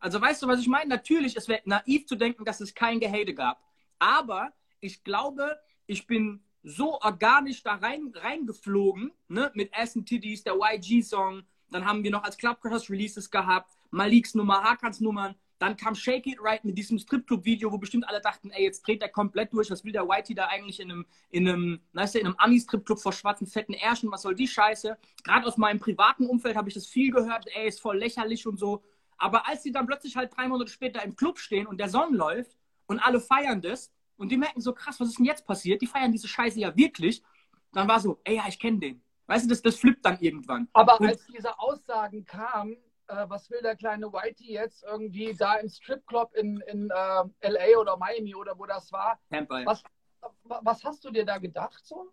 Speaker 1: Also weißt du, was ich meine? Natürlich, es wäre naiv zu denken, dass es kein Gehate gab. Aber ich glaube, ich bin so organisch da rein, reingeflogen, ne, mit Ass and Titties, der YG-Song. Dann haben wir noch als Clubcrushers Releases gehabt, Maliks Nummer, Hakans Nummern. Dann kam Shake It Right mit diesem Stripclub-Video, wo bestimmt alle dachten, ey, jetzt dreht er komplett durch. Was will der Whitey da eigentlich in einem, in einem, weißt du, in einem Ami-Stripclub vor schwarzen, fetten Ärschen? Was soll die Scheiße? Gerade aus meinem privaten Umfeld habe ich das viel gehört. Ey, ist voll lächerlich und so. Aber als sie dann plötzlich halt drei Monate später im Club stehen und der Song läuft und alle feiern das, und die merken so, krass, was ist denn jetzt passiert? Die feiern diese Scheiße ja wirklich. Dann war so, ey, ja, ich kenne den. Weißt du, das, das flippt dann irgendwann.
Speaker 2: Aber und, als diese Aussagen kamen, äh, was will der kleine Whitey jetzt irgendwie da im Stripclub in, in äh, LA oder Miami oder wo das war?
Speaker 1: Tampa.
Speaker 2: Was, was hast du dir da gedacht so?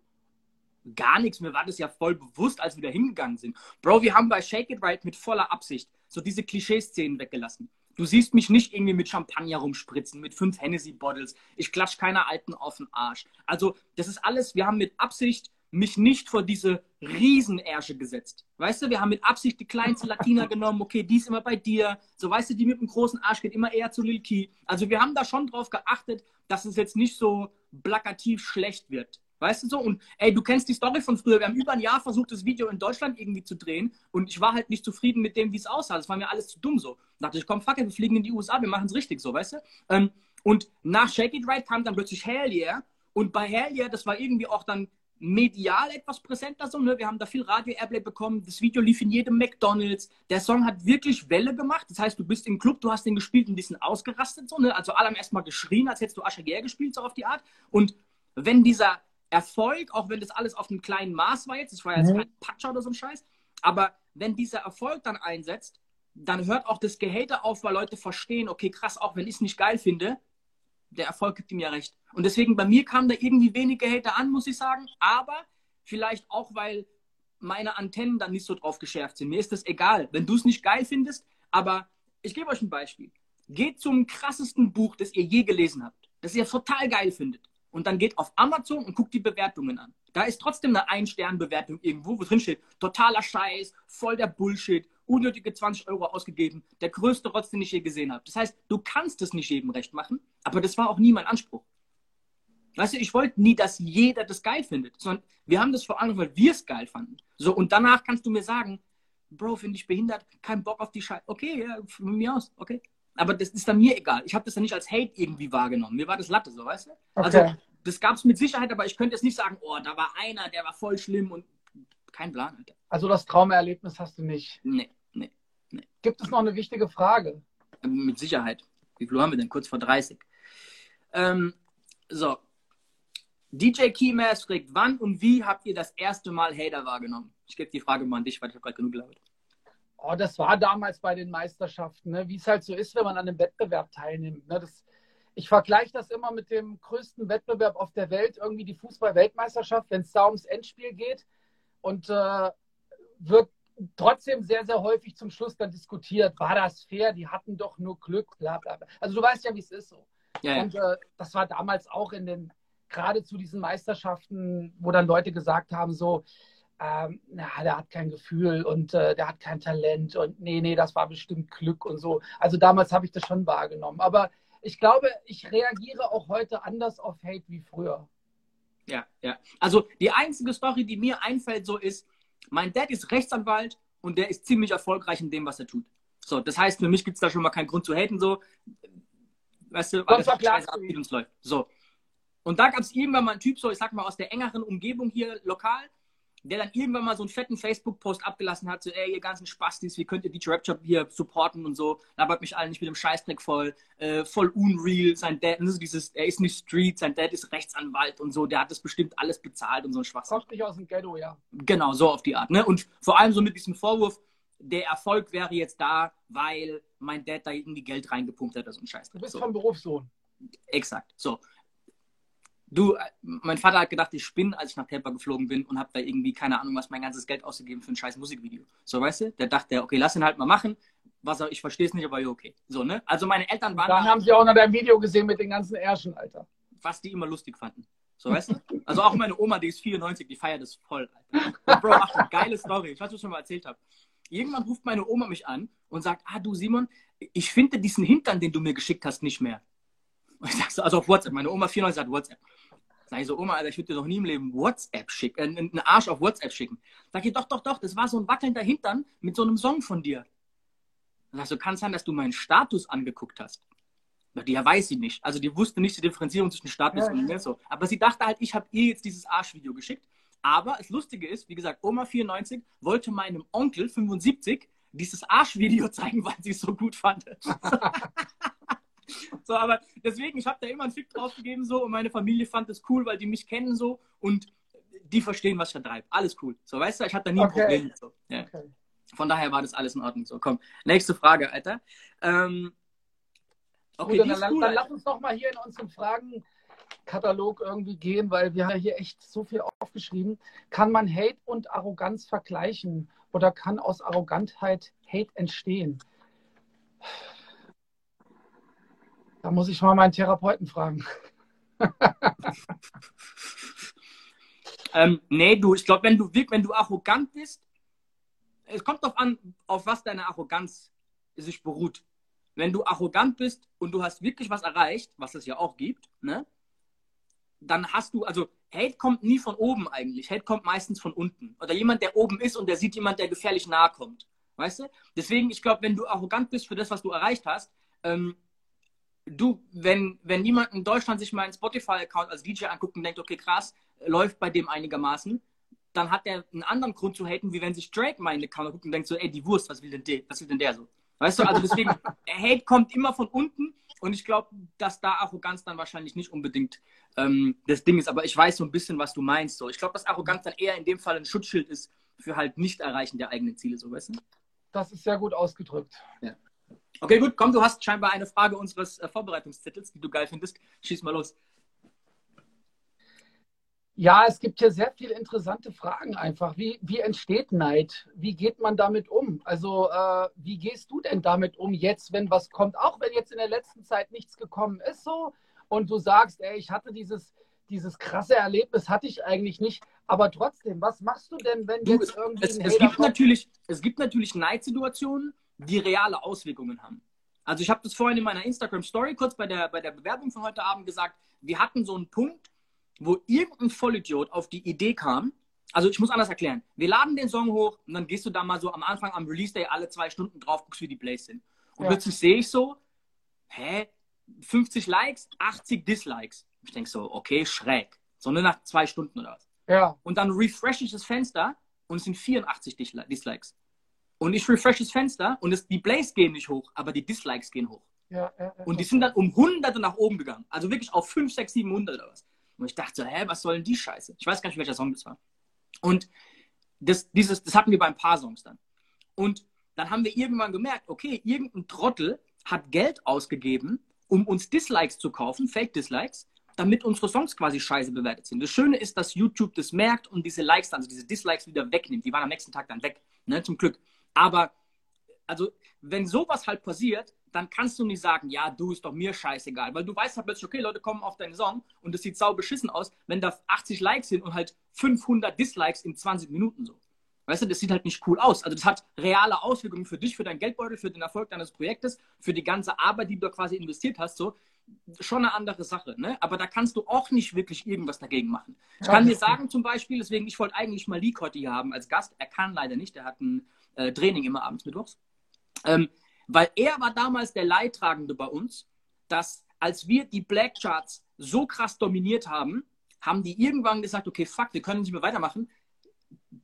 Speaker 1: Gar nichts, mir war das ja voll bewusst, als wir da hingegangen sind. Bro, wir haben bei Shake It Right mit voller Absicht so diese Klischeeszenen weggelassen. Du siehst mich nicht irgendwie mit Champagner rumspritzen, mit fünf Hennessy-Bottles. Ich klatsch keiner Alten auf den Arsch. Also, das ist alles, wir haben mit Absicht mich nicht vor diese Riesenärsche gesetzt. Weißt du, wir haben mit Absicht die kleinste Latina [laughs] genommen, okay, die ist immer bei dir. So, weißt du, die mit dem großen Arsch geht immer eher zu Lil Key. Also, wir haben da schon drauf geachtet, dass es jetzt nicht so plakativ schlecht wird. Weißt du so? Und ey, du kennst die Story von früher. Wir haben über ein Jahr versucht, das Video in Deutschland irgendwie zu drehen. Und ich war halt nicht zufrieden mit dem, wie es aussah. Das war mir alles zu dumm so. Da dachte ich, komm, fuck it, wir fliegen in die USA, wir machen es richtig so, weißt du? Ähm, und nach Shake It Right kam dann plötzlich Hell Yeah. Und bei Hell Yeah, das war irgendwie auch dann medial etwas präsenter so. Ne? Wir haben da viel Radio-Airplay bekommen. Das Video lief in jedem McDonalds. Der Song hat wirklich Welle gemacht. Das heißt, du bist im Club, du hast den gespielt und die sind ausgerastet. So, ne? Also alle haben erstmal geschrien, als hättest du Asche gespielt, so auf die Art. Und wenn dieser Erfolg, auch wenn das alles auf einem kleinen Maß war jetzt, das war jetzt mhm. kein Patscher oder so ein Scheiß, aber wenn dieser Erfolg dann einsetzt, dann hört auch das Gehate auf, weil Leute verstehen, okay, krass, auch wenn ich es nicht geil finde, der Erfolg gibt ihm ja recht. Und deswegen bei mir kam da irgendwie wenig Gehate an, muss ich sagen, aber vielleicht auch, weil meine Antennen dann nicht so drauf geschärft sind. Mir ist das egal, wenn du es nicht geil findest, aber ich gebe euch ein Beispiel. Geht zum krassesten Buch, das ihr je gelesen habt, das ihr total geil findet und dann geht auf Amazon und guckt die Bewertungen an. Da ist trotzdem eine Ein-Stern-Bewertung irgendwo, wo drin steht, totaler Scheiß, voll der Bullshit, unnötige 20 Euro ausgegeben, der größte Rotz, den ich je gesehen habe. Das heißt, du kannst es nicht jedem recht machen, aber das war auch nie mein Anspruch. Weißt du, ich wollte nie, dass jeder das geil findet, sondern wir haben das vor allem, weil wir es geil fanden. So, und danach kannst du mir sagen, Bro, finde ich behindert, kein Bock auf die Scheiße. Okay, ja, von mir aus, okay. Aber das ist dann mir egal. Ich habe das dann nicht als Hate irgendwie wahrgenommen. Mir war das Latte so, weißt du? Also, okay. Also, das gab es mit Sicherheit, aber ich könnte jetzt nicht sagen, oh, da war einer, der war voll schlimm und kein Plan. Alter.
Speaker 2: Also, das Traumerlebnis hast du nicht?
Speaker 1: Nee, nee, nee.
Speaker 2: Gibt es noch eine wichtige Frage?
Speaker 1: Mit Sicherheit. Wie viel haben wir denn? Kurz vor 30. Ähm, so. DJ Keymass fragt, wann und wie habt ihr das erste Mal Hater wahrgenommen? Ich gebe die Frage mal an dich, weil ich habe gerade genug gelabert.
Speaker 2: Oh, das war damals bei den Meisterschaften, ne? wie es halt so ist, wenn man an einem Wettbewerb teilnimmt. Ne? Das, ich vergleiche das immer mit dem größten Wettbewerb auf der Welt, irgendwie die Fußball-Weltmeisterschaft, wenn es da ums Endspiel geht und äh, wird trotzdem sehr, sehr häufig zum Schluss dann diskutiert, war das fair, die hatten doch nur Glück, bla bla bla. Also du weißt ja, wie es ist so. Ja, ja. Und äh, das war damals auch in den, gerade zu diesen Meisterschaften, wo dann Leute gesagt haben, so, ähm, na, der hat kein Gefühl und äh, der hat kein Talent und nee, nee, das war bestimmt Glück und so. Also damals habe ich das schon wahrgenommen. Aber ich glaube, ich reagiere auch heute anders auf Hate wie früher.
Speaker 1: Ja, ja. Also die einzige Story, die mir einfällt, so ist, mein Dad ist Rechtsanwalt und der ist ziemlich erfolgreich in dem, was er tut. So, das heißt, für mich gibt es da schon mal keinen Grund zu haten, so. Weißt du, alles Scheiße ab, wie uns läuft. So. Und da gab es irgendwann mal einen Typ, so, ich sag mal, aus der engeren Umgebung hier lokal, der dann irgendwann mal so einen fetten Facebook-Post abgelassen hat, so, ey, ihr ganzen Spastis, wie könnt ihr DJ Rapture hier supporten und so, labert mich allen nicht mit dem Scheißdreck voll, äh, voll unreal, sein Dad, also dieses, er ist nicht Street, sein Dad ist Rechtsanwalt und so, der hat das bestimmt alles bezahlt und so ein Schwachsinn.
Speaker 2: Kommt nicht aus dem Ghetto, ja.
Speaker 1: Genau, so auf die Art, ne? Und vor allem so mit diesem Vorwurf, der Erfolg wäre jetzt da, weil mein Dad da irgendwie Geld reingepumpt hat, so ein Scheißdreck.
Speaker 2: Du bist
Speaker 1: so.
Speaker 2: vom Berufssohn.
Speaker 1: Exakt, so. Du, äh, mein Vater hat gedacht, ich spinne, als ich nach Tampa geflogen bin und habe da irgendwie, keine Ahnung, was mein ganzes Geld ausgegeben für ein scheiß Musikvideo. So, weißt du? Der dachte, okay, lass ihn halt mal machen. Was ich verstehe es nicht, aber okay. So, ne? Also meine Eltern waren
Speaker 2: Dann
Speaker 1: da,
Speaker 2: haben sie auch noch dein Video gesehen mit den ganzen Ärschen, Alter.
Speaker 1: was die immer lustig fanden. So, weißt du? Also auch meine Oma, die ist 94, die feiert das voll, Alter. Und Bro, Achtung, geile Story. Ich weiß, was ich schon mal erzählt habe. Irgendwann ruft meine Oma mich an und sagt, ah, du Simon, ich finde diesen Hintern, den du mir geschickt hast, nicht mehr. Und ich sag so, also auf WhatsApp. Meine Oma 94 hat WhatsApp. Sag ich so, Oma, Alter, ich würde dir doch nie im Leben WhatsApp schicken, äh, einen Arsch auf WhatsApp schicken. Sag ich, doch, doch, doch, das war so ein wackelnder Hintern mit so einem Song von dir. Und sag so, kann es sein, dass du meinen Status angeguckt hast? Na, Die weiß sie nicht. Also die wusste nicht die Differenzierung zwischen Status
Speaker 2: Ja,
Speaker 1: und
Speaker 2: ja.
Speaker 1: so. Aber sie dachte halt, ich habe ihr jetzt dieses Arschvideo geschickt. Aber das Lustige ist, wie gesagt, Oma 94 wollte meinem Onkel 75 dieses Arschvideo [laughs] zeigen, weil sie es so gut fand. [laughs] [laughs] so, aber deswegen, ich habe da immer einen Fick drauf gegeben so und meine Familie fand es cool, weil die mich kennen so und die verstehen, was ich da treibe. Alles cool. So, weißt du, ich hatte da nie ein
Speaker 2: Okay.
Speaker 1: Problem mit. So. Ja.
Speaker 2: Okay.
Speaker 1: Von daher war das alles in Ordnung. So, komm. Nächste Frage, Alter. Ähm, okay,
Speaker 2: Gut, dann,
Speaker 1: cool,
Speaker 2: dann lass uns doch mal hier in unseren Fragenkatalog irgendwie gehen, weil wir haben hier echt so viel aufgeschrieben. Kann man Hate und Arroganz vergleichen oder kann aus Arrogantheit Hate entstehen? Da muss ich mal meinen Therapeuten fragen. [laughs]
Speaker 1: Ähm, nee, du, ich glaube, wenn du wenn du arrogant bist, es kommt darauf an, auf was deine Arroganz sich beruht. Wenn du arrogant bist und du hast wirklich was erreicht, was es ja auch gibt, ne, dann hast du, also Hate kommt nie von oben eigentlich. Hate kommt meistens von unten. Oder jemand, der oben ist und der sieht jemand, der gefährlich nahe kommt. Weißt du? Deswegen, ich glaube, wenn du arrogant bist für das, was du erreicht hast, ähm, du, wenn, wenn jemand in Deutschland sich meinen Spotify-Account als DJ anguckt und denkt, okay, krass, läuft bei dem einigermaßen, dann hat er einen anderen Grund zu haten, wie wenn sich Drake meinen Account anguckt und denkt so, ey, die Wurst, was will denn der, was will denn der so? Weißt du, also deswegen, [laughs] Hate kommt immer von unten und ich glaube, dass da Arroganz dann wahrscheinlich nicht unbedingt ähm, das Ding ist, aber ich weiß so ein bisschen, was du meinst. So. Ich glaube, dass Arroganz dann eher in dem Fall ein Schutzschild ist für halt Nicht-Erreichen der eigenen Ziele, so weißt du?
Speaker 2: Das ist sehr gut ausgedrückt.
Speaker 1: Okay, gut, komm, du hast scheinbar eine Frage unseres äh, Vorbereitungszettels, die du geil findest. Schieß mal los.
Speaker 2: Ja, es gibt hier sehr viele interessante Fragen einfach. Wie, wie entsteht Neid? Wie geht man damit um? Also, äh, wie gehst du denn damit um jetzt, wenn was kommt? Auch wenn jetzt in der letzten Zeit nichts gekommen ist, so und du sagst, ey, ich hatte dieses, dieses krasse Erlebnis, hatte ich eigentlich nicht. Aber trotzdem, was machst du denn, wenn
Speaker 1: Du,
Speaker 2: jetzt
Speaker 1: es,
Speaker 2: irgendwie
Speaker 1: es, es, gibt
Speaker 2: kommt?
Speaker 1: natürlich, es gibt natürlich Neidsituationen, die reale Auswirkungen haben. Also ich habe das vorhin in meiner Instagram-Story kurz bei der, bei der Bewerbung von heute Abend gesagt, wir hatten so einen Punkt, wo irgendein Vollidiot auf die Idee kam, also ich muss anders erklären, wir laden den Song hoch und dann gehst du da mal so am Anfang am Release-Day alle zwei Stunden drauf, guckst, wie die Plays sind. Und
Speaker 2: Ja.
Speaker 1: plötzlich sehe ich so, hä, 50 Likes, 80 Dislikes. Ich denke so, okay, schräg. So nur nach zwei Stunden oder was.
Speaker 2: Ja,
Speaker 1: Und dann refresh ich das Fenster und es sind 84 Disli- Dislikes. Und ich refresh das Fenster und es, die Plays gehen nicht hoch, aber die Dislikes gehen hoch.
Speaker 2: ja, ja. ja.
Speaker 1: Und die sind dann um Hunderte nach oben gegangen. Also wirklich auf 5, 6, 700 oder was. Und ich dachte so, hä, was soll denn die Scheiße? Ich weiß gar nicht, welcher Song das war. Und das, dieses, das hatten wir bei ein paar Songs dann. Und dann haben wir irgendwann gemerkt, okay, irgendein Trottel hat Geld ausgegeben, um uns Dislikes zu kaufen, Fake-Dislikes, damit unsere Songs quasi scheiße bewertet sind. Das Schöne ist, dass YouTube das merkt und diese Likes, also diese Dislikes wieder wegnimmt. Die waren am nächsten Tag dann weg, ne, zum Glück. Aber, also, wenn sowas halt passiert, dann kannst du nicht sagen, ja, du ist doch mir scheißegal, weil du weißt halt plötzlich, okay, Leute kommen auf deinen Song und es sieht sau beschissen aus, wenn da 80 Likes sind und halt 500 Dislikes in 20 Minuten so. Weißt du, das sieht halt nicht cool aus. Also das hat reale Auswirkungen für dich, für deinen Geldbeutel, für den Erfolg deines Projektes, für die ganze Arbeit, die du da quasi investiert hast, so. Schon eine andere Sache, ne? Aber da kannst du auch nicht wirklich irgendwas dagegen machen. Ich kann dir
Speaker 2: das
Speaker 1: sagen zum Beispiel, deswegen, ich wollte eigentlich Malik heute hier haben als Gast. Er kann leider nicht, er hat ein äh, Training immer abends mittwochs. Ähm, weil er war damals der Leidtragende bei uns, dass als wir die Black Charts so krass dominiert haben, haben die irgendwann gesagt, okay, fuck, wir können nicht mehr weitermachen.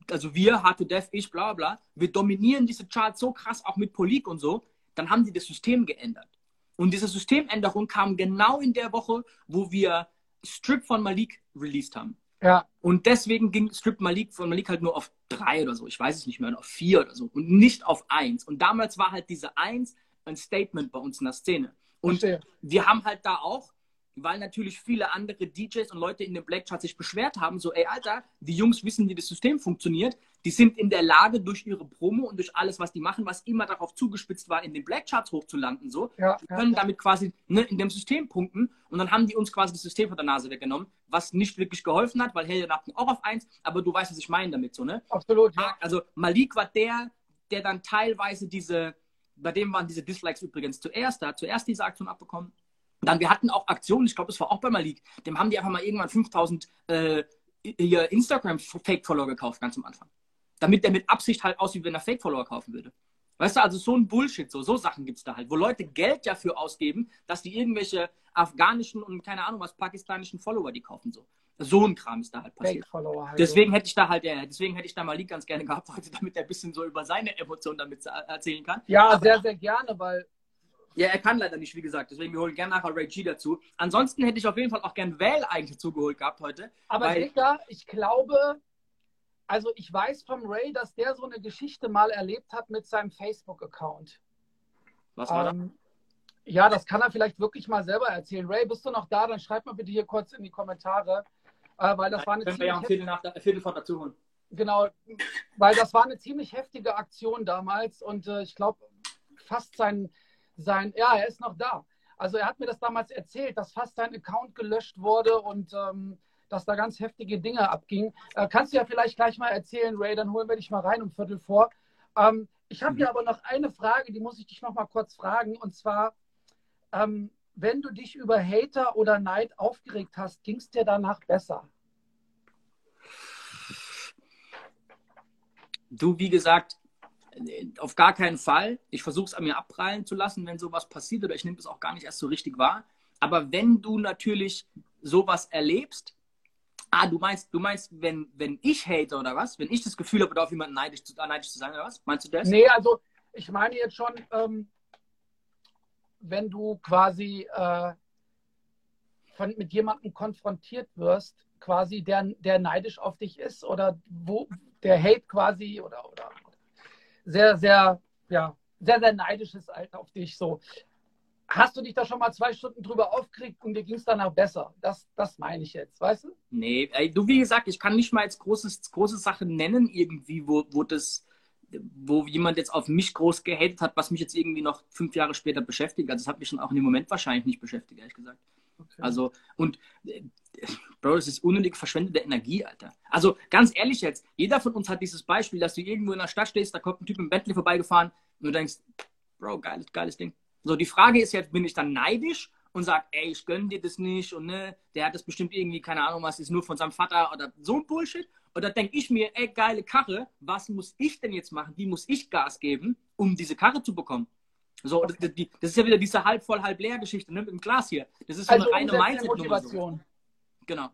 Speaker 1: also wir, Hard to Death, ich, bla bla, wir dominieren diese Charts so krass, auch mit Polik und so, dann haben die das System geändert. Und diese Systemänderung kam genau in der Woche, wo wir Strip von Malik released haben.
Speaker 2: Ja.
Speaker 1: Und deswegen ging Strip Malik von Malik halt nur auf drei oder so, ich weiß es nicht mehr, auf vier oder so und nicht auf eins. Und damals war halt diese eins ein Statement bei uns in der Szene. Und
Speaker 2: Verstehe.
Speaker 1: wir haben halt da auch, weil natürlich viele andere DJs und Leute in den Black Charts sich beschwert haben, so, ey, Alter, die Jungs wissen, wie das System funktioniert. Die sind in der Lage, durch ihre Promo und durch alles, was die machen, was immer darauf zugespitzt war, in den Black Charts hochzulanden, so.
Speaker 2: Ja,
Speaker 1: Die können
Speaker 2: ja.
Speaker 1: damit quasi ne, in dem System punkten. Und dann haben die uns quasi das System von der Nase weggenommen, was nicht wirklich geholfen hat, weil Helden hatten auch auf eins, aber du weißt, was ich meine damit, so, ne?
Speaker 2: Absolut, ja.
Speaker 1: Also Malik war der, der dann teilweise diese, bei dem waren diese Dislikes übrigens zuerst, der hat zuerst diese Aktion abbekommen. Dann, wir hatten auch Aktionen, ich glaube, das war auch bei Malik, dem haben die einfach mal irgendwann 5000 äh, Instagram-Fake-Follower gekauft, ganz am Anfang. Damit der mit Absicht halt aussieht, wenn er Fake-Follower kaufen würde. Weißt du, also so ein Bullshit, so, so Sachen gibt es da halt, wo Leute Geld dafür ausgeben, dass die irgendwelche afghanischen und keine Ahnung was, pakistanischen Follower die kaufen, so. So ein Kram ist da halt passiert.
Speaker 2: Fake-Follower halt.
Speaker 1: Deswegen hätte ich da halt, ja, deswegen hätte ich da Malik ganz gerne gehabt [laughs] heute, damit er ein bisschen so über seine Emotionen damit erzählen kann.
Speaker 2: Ja,
Speaker 1: Aber-
Speaker 2: sehr, sehr gerne, weil
Speaker 1: Ja, er kann leider nicht, wie gesagt. Deswegen wir holen gerne nachher Ray G dazu. Ansonsten hätte ich auf jeden Fall auch gern Val eigentlich zugeholt gehabt heute.
Speaker 2: Aber
Speaker 1: Weil-
Speaker 2: Digga, ich glaube, also ich weiß vom Ray, dass der so eine Geschichte mal erlebt hat mit seinem Facebook-Account.
Speaker 1: Was war
Speaker 2: Ähm, ja, das kann er vielleicht wirklich mal selber erzählen. Ray, bist du noch da? Dann schreib mal bitte hier kurz in die Kommentare, äh, weil das
Speaker 1: da?
Speaker 2: war eine
Speaker 1: Können wir ja um
Speaker 2: ziemlich
Speaker 1: Viertel, nach, Viertel vor dazu holen.
Speaker 2: genau, weil das war eine ziemlich heftige Aktion damals und äh, ich glaube fast sein sein ja, er ist noch da. Also er hat mir das damals erzählt, dass fast sein Account gelöscht wurde und ähm, dass da ganz heftige Dinge abgingen. Äh, kannst du ja vielleicht gleich mal erzählen, Ray, dann holen wir dich mal rein um Viertel vor. Ähm, ich habe
Speaker 1: Mhm.
Speaker 2: hier aber noch eine Frage, die muss ich dich noch mal kurz fragen und zwar ähm, wenn du dich über Hater oder Neid aufgeregt hast, ging es dir danach besser?
Speaker 1: Du, wie gesagt, äh, auf gar keinen Fall. Ich versuche es an mir abprallen zu lassen, wenn sowas passiert, oder ich nehme das auch gar nicht erst so richtig wahr. Aber wenn du natürlich sowas erlebst, ah, du meinst, du meinst, wenn, wenn ich hate oder was? Wenn ich das Gefühl habe, auf jemanden neidisch zu, neidisch zu sein oder was? Meinst du das?
Speaker 2: Nee, also ich meine jetzt schon, ähm, wenn du quasi äh, von, mit jemandem konfrontiert wirst, quasi der, der neidisch auf dich ist oder wo der Hate quasi oder, oder sehr, sehr, ja, sehr, sehr neidisch ist halt auf dich so. Hast du dich da schon mal zwei Stunden drüber aufgeregt und dir ging es danach besser? Das, das meine ich jetzt, weißt du?
Speaker 1: Nee, ey, du, wie gesagt, ich kann nicht mal jetzt großes, große Sachen nennen, irgendwie, wo, wo das, wo jemand jetzt auf mich groß gehatet hat, was mich jetzt irgendwie noch fünf Jahre später beschäftigt. Also, das hat mich schon auch in dem Moment wahrscheinlich nicht beschäftigt, ehrlich gesagt.
Speaker 2: Okay.
Speaker 1: Also, und, Bro, das ist unnötig verschwendete Energie, Alter. Also, ganz ehrlich jetzt, jeder von uns hat dieses Beispiel, dass du irgendwo in der Stadt stehst, da kommt ein Typ im Bentley vorbeigefahren und du denkst, Bro, geiles, geiles Ding. So, die Frage ist jetzt, bin ich dann neidisch und sag, ey, ich gönn dir das nicht und ne, der hat das bestimmt irgendwie, keine Ahnung was, ist nur von seinem Vater oder so ein Bullshit. Oder denke ich mir, ey, geile Karre, was muss ich denn jetzt machen? Wie muss ich Gas geben, um diese Karre zu bekommen? So, das, das, ist ja wieder diese halb voll, halb leer Geschichte, ne, mit dem Glas hier. Das ist so
Speaker 2: also
Speaker 1: eine reine Mindset-Nummer. So. Genau.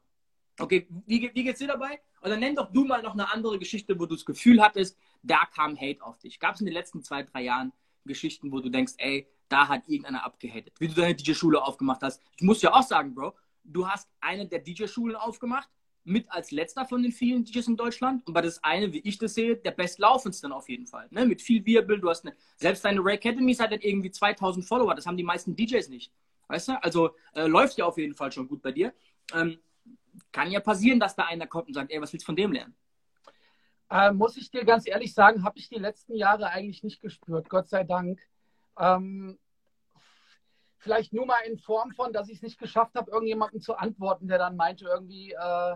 Speaker 1: Okay, wie, wie geht's dir dabei? Oder nenn doch du mal noch eine andere Geschichte, wo du das Gefühl hattest, da kam Hate auf dich. Gab es in den letzten zwei, drei Jahren Geschichten, wo du denkst, ey, da hat irgendeiner abgehatet, wie du deine DJ-Schule aufgemacht hast? Ich muss ja auch sagen, Bro, du hast eine der DJ-Schulen aufgemacht, mit als letzter von den vielen DJs in Deutschland. Und bei das eine, wie ich das sehe, der bestlaufendste dann auf jeden Fall. Ne? Mit viel Wirbel, du hast eine, selbst deine Ray Academy hat halt irgendwie 2000 Follower, das haben die meisten DJs nicht. Weißt du? Also äh, läuft ja auf jeden Fall schon gut bei dir. Ähm, kann ja passieren, dass da einer kommt und sagt, ey, was willst du von dem lernen?
Speaker 2: Äh, muss ich dir ganz ehrlich sagen, habe ich die letzten Jahre eigentlich nicht gespürt, Gott sei Dank. Ähm, vielleicht nur mal in Form von, dass ich es nicht geschafft habe, irgendjemandem zu antworten, der dann meinte irgendwie, äh,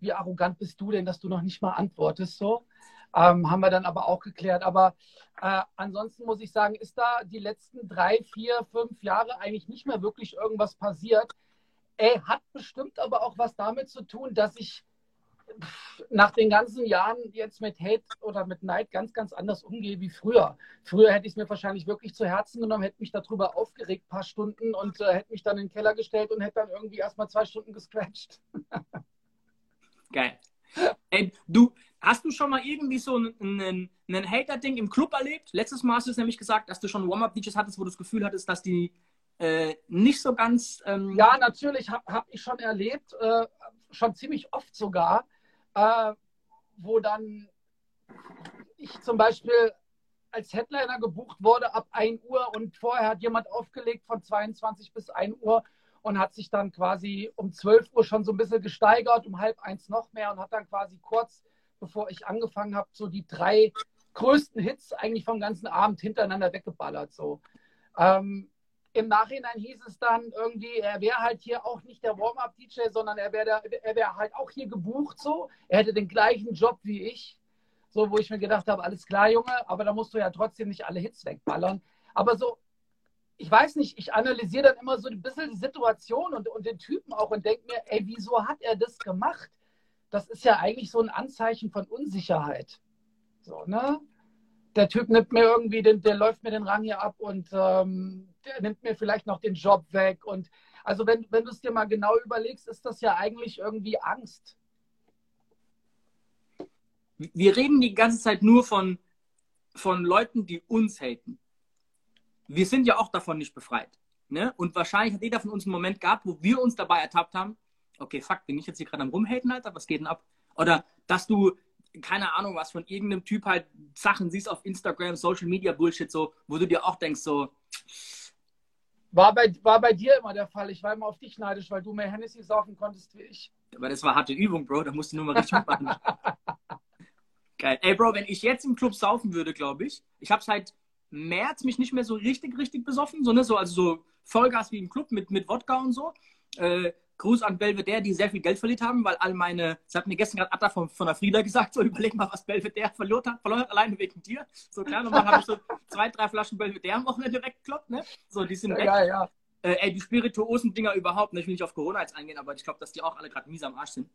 Speaker 2: wie arrogant bist du denn, dass du noch nicht mal antwortest, so. Ähm, haben wir dann aber auch geklärt. Aber äh, ansonsten muss ich sagen, ist da die letzten drei, vier, fünf Jahre eigentlich nicht mehr wirklich irgendwas passiert. Ey, hat bestimmt aber auch was damit zu tun, dass ich nach den ganzen Jahren jetzt mit Hate oder mit Neid ganz, ganz anders umgehe wie früher. Früher hätte ich es mir wahrscheinlich wirklich zu Herzen genommen, hätte mich darüber aufgeregt, ein paar Stunden und äh, hätte mich dann in den Keller gestellt und hätte dann irgendwie erstmal zwei Stunden gescratcht. [laughs]
Speaker 1: Geil. Ey, du, Hast du schon mal irgendwie so einen, einen Hater-Ding im Club erlebt? Letztes Mal hast du es nämlich gesagt, dass du schon Warm-Up-DJs hattest, wo du das Gefühl hattest, dass die äh, nicht so ganz.
Speaker 2: Ähm ja, natürlich habe hab ich schon erlebt, äh, schon ziemlich oft sogar, äh, wo dann ich zum Beispiel als Headliner gebucht wurde ab 1 Uhr und vorher hat jemand aufgelegt von 22 bis 1 Uhr und hat sich dann quasi um 12 Uhr schon so ein bisschen gesteigert, um halb eins noch mehr und hat dann quasi kurz, bevor ich angefangen habe, so die drei größten Hits eigentlich vom ganzen Abend hintereinander weggeballert. So. Ähm, Im Nachhinein hieß es dann irgendwie, er wäre halt hier auch nicht der Warm-Up-DJ, sondern er wäre wär halt auch hier gebucht so. Er hätte den gleichen Job wie ich. So, wo ich mir gedacht habe, alles klar, Junge, aber da musst du ja trotzdem nicht alle Hits wegballern. Aber so ich weiß nicht, ich analysiere dann immer so ein bisschen die Situation und, und den Typen auch und denke mir, ey, wieso hat er das gemacht? Das ist ja eigentlich so ein Anzeichen von Unsicherheit. So, ne? Der Typ nimmt mir irgendwie, den, der läuft mir den Rang hier ab und ähm, der nimmt mir vielleicht noch den Job weg. Und also wenn, wenn du es dir mal genau überlegst, ist das ja eigentlich irgendwie Angst.
Speaker 1: Wir reden die ganze Zeit nur von, von Leuten, die uns haten wir sind ja auch davon nicht befreit. Ne? Und wahrscheinlich hat jeder von uns einen Moment gehabt, wo wir uns dabei ertappt haben, okay, fuck, bin ich jetzt hier gerade am Rumhaten, Alter, was geht denn ab? Oder dass du, keine Ahnung, was von irgendeinem Typ halt Sachen siehst auf Instagram, Social Media Bullshit, so, wo du dir auch denkst, so.
Speaker 2: War bei, war bei dir immer der Fall. Ich war immer auf dich neidisch, weil du mehr Hennessy saufen konntest wie ich.
Speaker 1: Aber das war harte Übung, Bro. Da musst du nur mal richtig mitmachen. [laughs] Geil. Ey, Bro, wenn ich jetzt im Club saufen würde, glaube ich, ich habe seit März mich nicht mehr so richtig, richtig besoffen, so, ne, so, also so Vollgas wie im Club mit, mit Wodka und so. Äh, Gruß an Belvedere, die sehr viel Geld verliert haben, weil all meine, das hat mir gestern gerade Atta von, von der Frieda gesagt, so [laughs] überleg mal, was Belvedere verloren hat, verloren hat, alleine wegen dir. So klar, normal habe ich so zwei, drei Flaschen Belvedere am Wochenende weggekloppt, ne? So, die sind ja, weg. Ja, ja. Äh, ey, die Spirituosen-Dinger überhaupt, ne? ich will nicht auf Corona jetzt eingehen, aber ich glaube, dass die auch alle gerade mies am Arsch sind.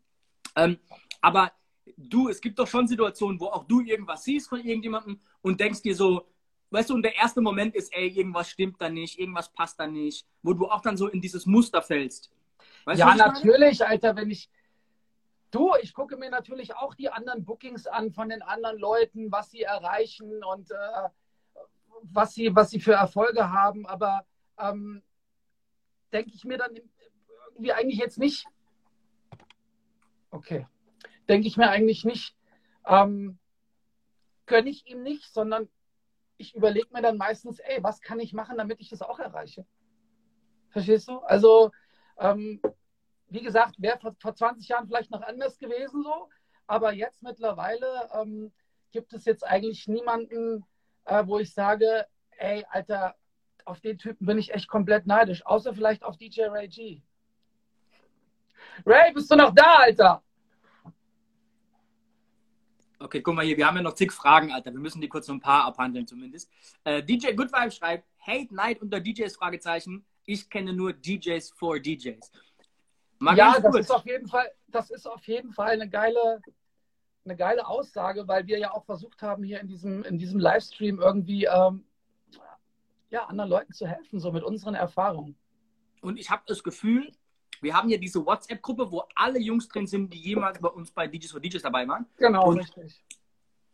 Speaker 1: Ähm, aber du, es gibt doch schon Situationen, wo auch du irgendwas siehst von irgendjemandem und denkst dir so, weißt du, und der erste Moment ist, ey, irgendwas stimmt da nicht, irgendwas passt da nicht, wo du auch dann so in dieses Muster fällst.
Speaker 2: Weißt ja, natürlich? Alter, wenn ich. Du, ich gucke mir natürlich auch die anderen Bookings an von den anderen Leuten, was sie erreichen und äh, was, sie, was sie für Erfolge haben, aber ähm, denke ich mir dann irgendwie eigentlich jetzt nicht. Okay. Denke ich mir eigentlich nicht. Ähm, gönne ich ihm nicht, sondern ich überlege mir dann meistens, ey, was kann ich machen, damit ich das auch erreiche? Verstehst du? Also, ähm, wie gesagt, wäre vor, vor 20 Jahren vielleicht noch anders gewesen so, aber jetzt mittlerweile ähm, gibt es jetzt eigentlich niemanden, äh, wo ich sage, ey, Alter, auf den Typen bin ich echt komplett neidisch, außer vielleicht auf DJ Ray G. Ray, bist du noch da, Alter?
Speaker 1: Okay, guck mal hier, wir haben ja noch zig Fragen, Alter. Wir müssen die kurz noch ein paar abhandeln zumindest. Äh, DJ Good Vibe schreibt, Hate Night unter DJs, Fragezeichen. Ich kenne nur DJs for DJs.
Speaker 2: Mal ja, das ist auf jeden Fall, das ist auf jeden Fall eine geile, eine geile Aussage, weil wir ja auch versucht haben, hier in diesem, in diesem Livestream irgendwie ähm, ja, anderen Leuten zu helfen, so mit unseren Erfahrungen.
Speaker 1: Und ich habe das Gefühl, wir haben ja diese WhatsApp-Gruppe, wo alle Jungs drin sind, die jemals bei uns bei DJs for DJs dabei waren.
Speaker 2: Genau, und richtig.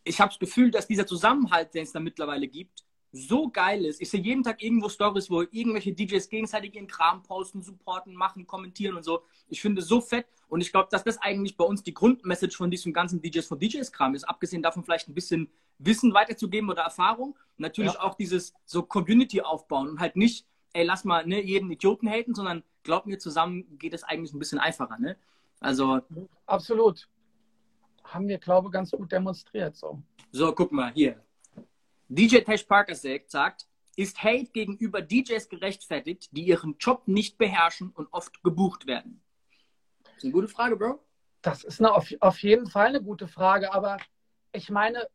Speaker 1: Ich habe das Gefühl, dass dieser Zusammenhalt, den es da mittlerweile gibt, so geil ist. Ich sehe jeden Tag irgendwo Stories, wo irgendwelche DJs gegenseitig ihren Kram posten, supporten, machen, kommentieren und so. Ich finde so fett und ich glaube, dass das eigentlich bei uns die Grundmessage von diesem ganzen DJs von DJs-Kram ist. Abgesehen davon vielleicht ein bisschen Wissen weiterzugeben oder Erfahrung. Natürlich ja. auch dieses so Community aufbauen und halt nicht, ey, lass mal ne, jeden Idioten haten, sondern glaub mir, zusammen geht es eigentlich ein bisschen einfacher. Ne? Also.
Speaker 2: Absolut. Haben wir, glaube ich, ganz gut demonstriert. So,
Speaker 1: so guck mal hier. DJ Tesh Parker sagt, ist Hate gegenüber DJs gerechtfertigt, die ihren Job nicht beherrschen und oft gebucht werden? Das ist eine gute Frage, Bro.
Speaker 2: Das ist eine, auf, auf jeden Fall eine gute Frage, aber ich meine,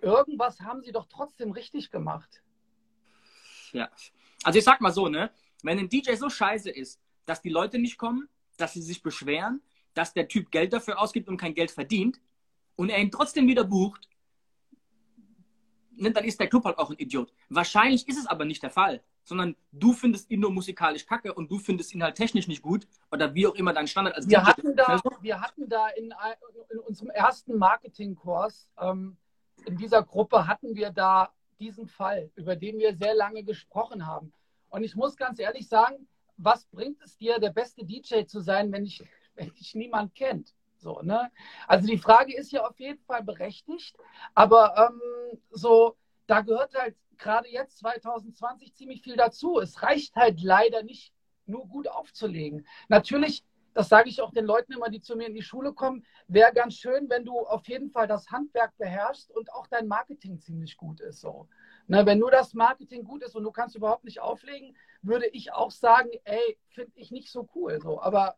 Speaker 2: irgendwas haben sie doch trotzdem richtig gemacht.
Speaker 1: Ja. Also ich sag mal so, ne? Wenn ein DJ so scheiße ist, dass die Leute nicht kommen, dass sie sich beschweren, dass der Typ Geld dafür ausgibt und kein Geld verdient und er ihn trotzdem wieder bucht, dann ist der Club halt auch ein Idiot. Wahrscheinlich ist es aber nicht der Fall. sondern du findest ihn nur musikalisch kacke und du findest ihn halt technisch nicht gut oder wie auch immer dein Standard als
Speaker 2: Wir hatten da, wir hatten da in, in unserem ersten Marketingkurs, ähm, in dieser Gruppe hatten wir da diesen Fall, über den wir sehr lange gesprochen haben. Und ich muss ganz ehrlich sagen, was bringt es dir, der beste DJ zu sein, wenn dich, [laughs] wenn dich niemand kennt? So, ne? Also die Frage ist ja auf jeden Fall berechtigt, aber ähm, so, da gehört halt gerade jetzt 2020 ziemlich viel dazu. Es reicht halt leider nicht nur gut aufzulegen. Natürlich das sage ich auch den Leuten immer, die zu mir in die Schule kommen, wäre ganz schön, wenn du auf jeden Fall das Handwerk beherrschst und auch dein Marketing ziemlich gut ist. So. Ne, wenn nur das Marketing gut ist und du kannst überhaupt nicht auflegen, würde ich auch sagen, ey, finde ich nicht so cool. So. Aber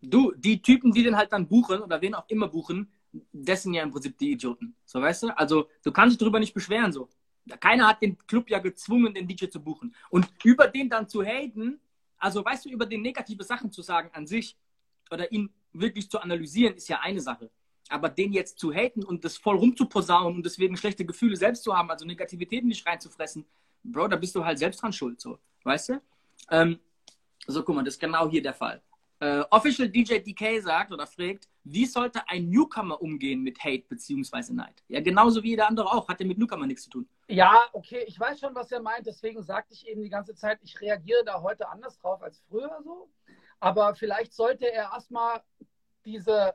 Speaker 1: Du, die Typen, die den halt dann buchen oder wen auch immer buchen, das sind ja im Prinzip die Idioten. So, weißt du? Also, du kannst dich darüber nicht beschweren, so. Keiner hat den Club ja gezwungen, den DJ zu buchen. Und über den dann zu haten, also, weißt du, über den negative Sachen zu sagen an sich oder ihn wirklich zu analysieren, ist ja eine Sache. Aber den jetzt zu haten und das voll rumzuposaunen und deswegen schlechte Gefühle selbst zu haben, also Negativität nicht reinzufressen, Bro, da bist du halt selbst dran schuld, so. Weißt du? Ähm, so, guck mal, das ist genau hier der Fall. Äh, Official DJ DK sagt oder fragt, wie sollte ein Newcomer umgehen mit Hate bzw. Neid? Ja, genauso wie jeder andere auch. Hat ja mit Newcomer nichts zu tun.
Speaker 2: ja, okay, ich weiß schon, was er meint. Deswegen sagte ich eben die ganze Zeit, ich reagiere da heute anders drauf als früher so. Aber vielleicht sollte er erstmal diese,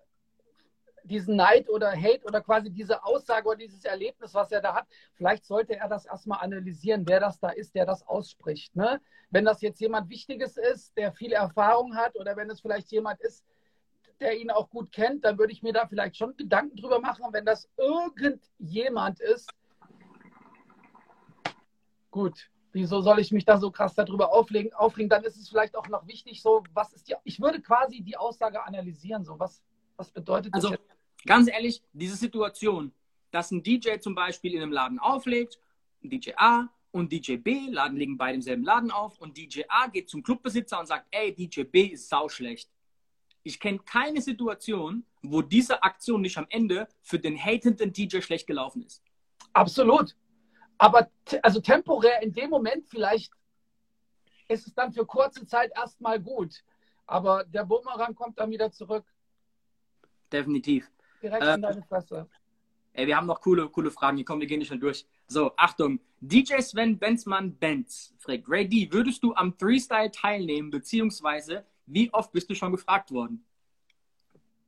Speaker 2: diesen Neid oder Hate oder quasi diese Aussage oder dieses Erlebnis, was er da hat, vielleicht sollte er das erstmal analysieren, wer das da ist, der das ausspricht. Ne? Wenn das jetzt jemand Wichtiges ist, der viel Erfahrung hat oder wenn es vielleicht jemand ist, der ihn auch gut kennt, dann würde ich mir da vielleicht schon Gedanken drüber machen. Wenn das irgendjemand ist, gut, wieso soll ich mich da so krass darüber auflegen, aufregen? Dann ist es vielleicht auch noch wichtig, so, was ist die, ich würde quasi die Aussage analysieren, so, was, was bedeutet das
Speaker 1: Also,
Speaker 2: jetzt?
Speaker 1: ganz ehrlich, diese Situation, dass ein DJ zum Beispiel in einem Laden auflegt, DJ A und DJ B, Laden liegen beide im selben Laden auf und DJ A geht zum Clubbesitzer und sagt, ey, DJ B ist sauschlecht. Ich kenne keine Situation, wo diese Aktion nicht am Ende für den hatenden DJ schlecht gelaufen ist.
Speaker 2: Absolut. Aber also temporär in dem Moment vielleicht ist es dann für kurze Zeit erstmal gut. Aber der Bumerang kommt dann wieder zurück,
Speaker 1: Definitiv.
Speaker 2: direkt
Speaker 1: Äh,
Speaker 2: in deine Fresse.
Speaker 1: Ey, wir haben noch coole, coole Fragen. Hier kommen, wir gehen nicht schnell durch. So, Achtung. DJ Sven Benzmann Benz fragt, Ray D, würdest du am Freestyle teilnehmen, beziehungsweise wie oft bist du schon gefragt worden?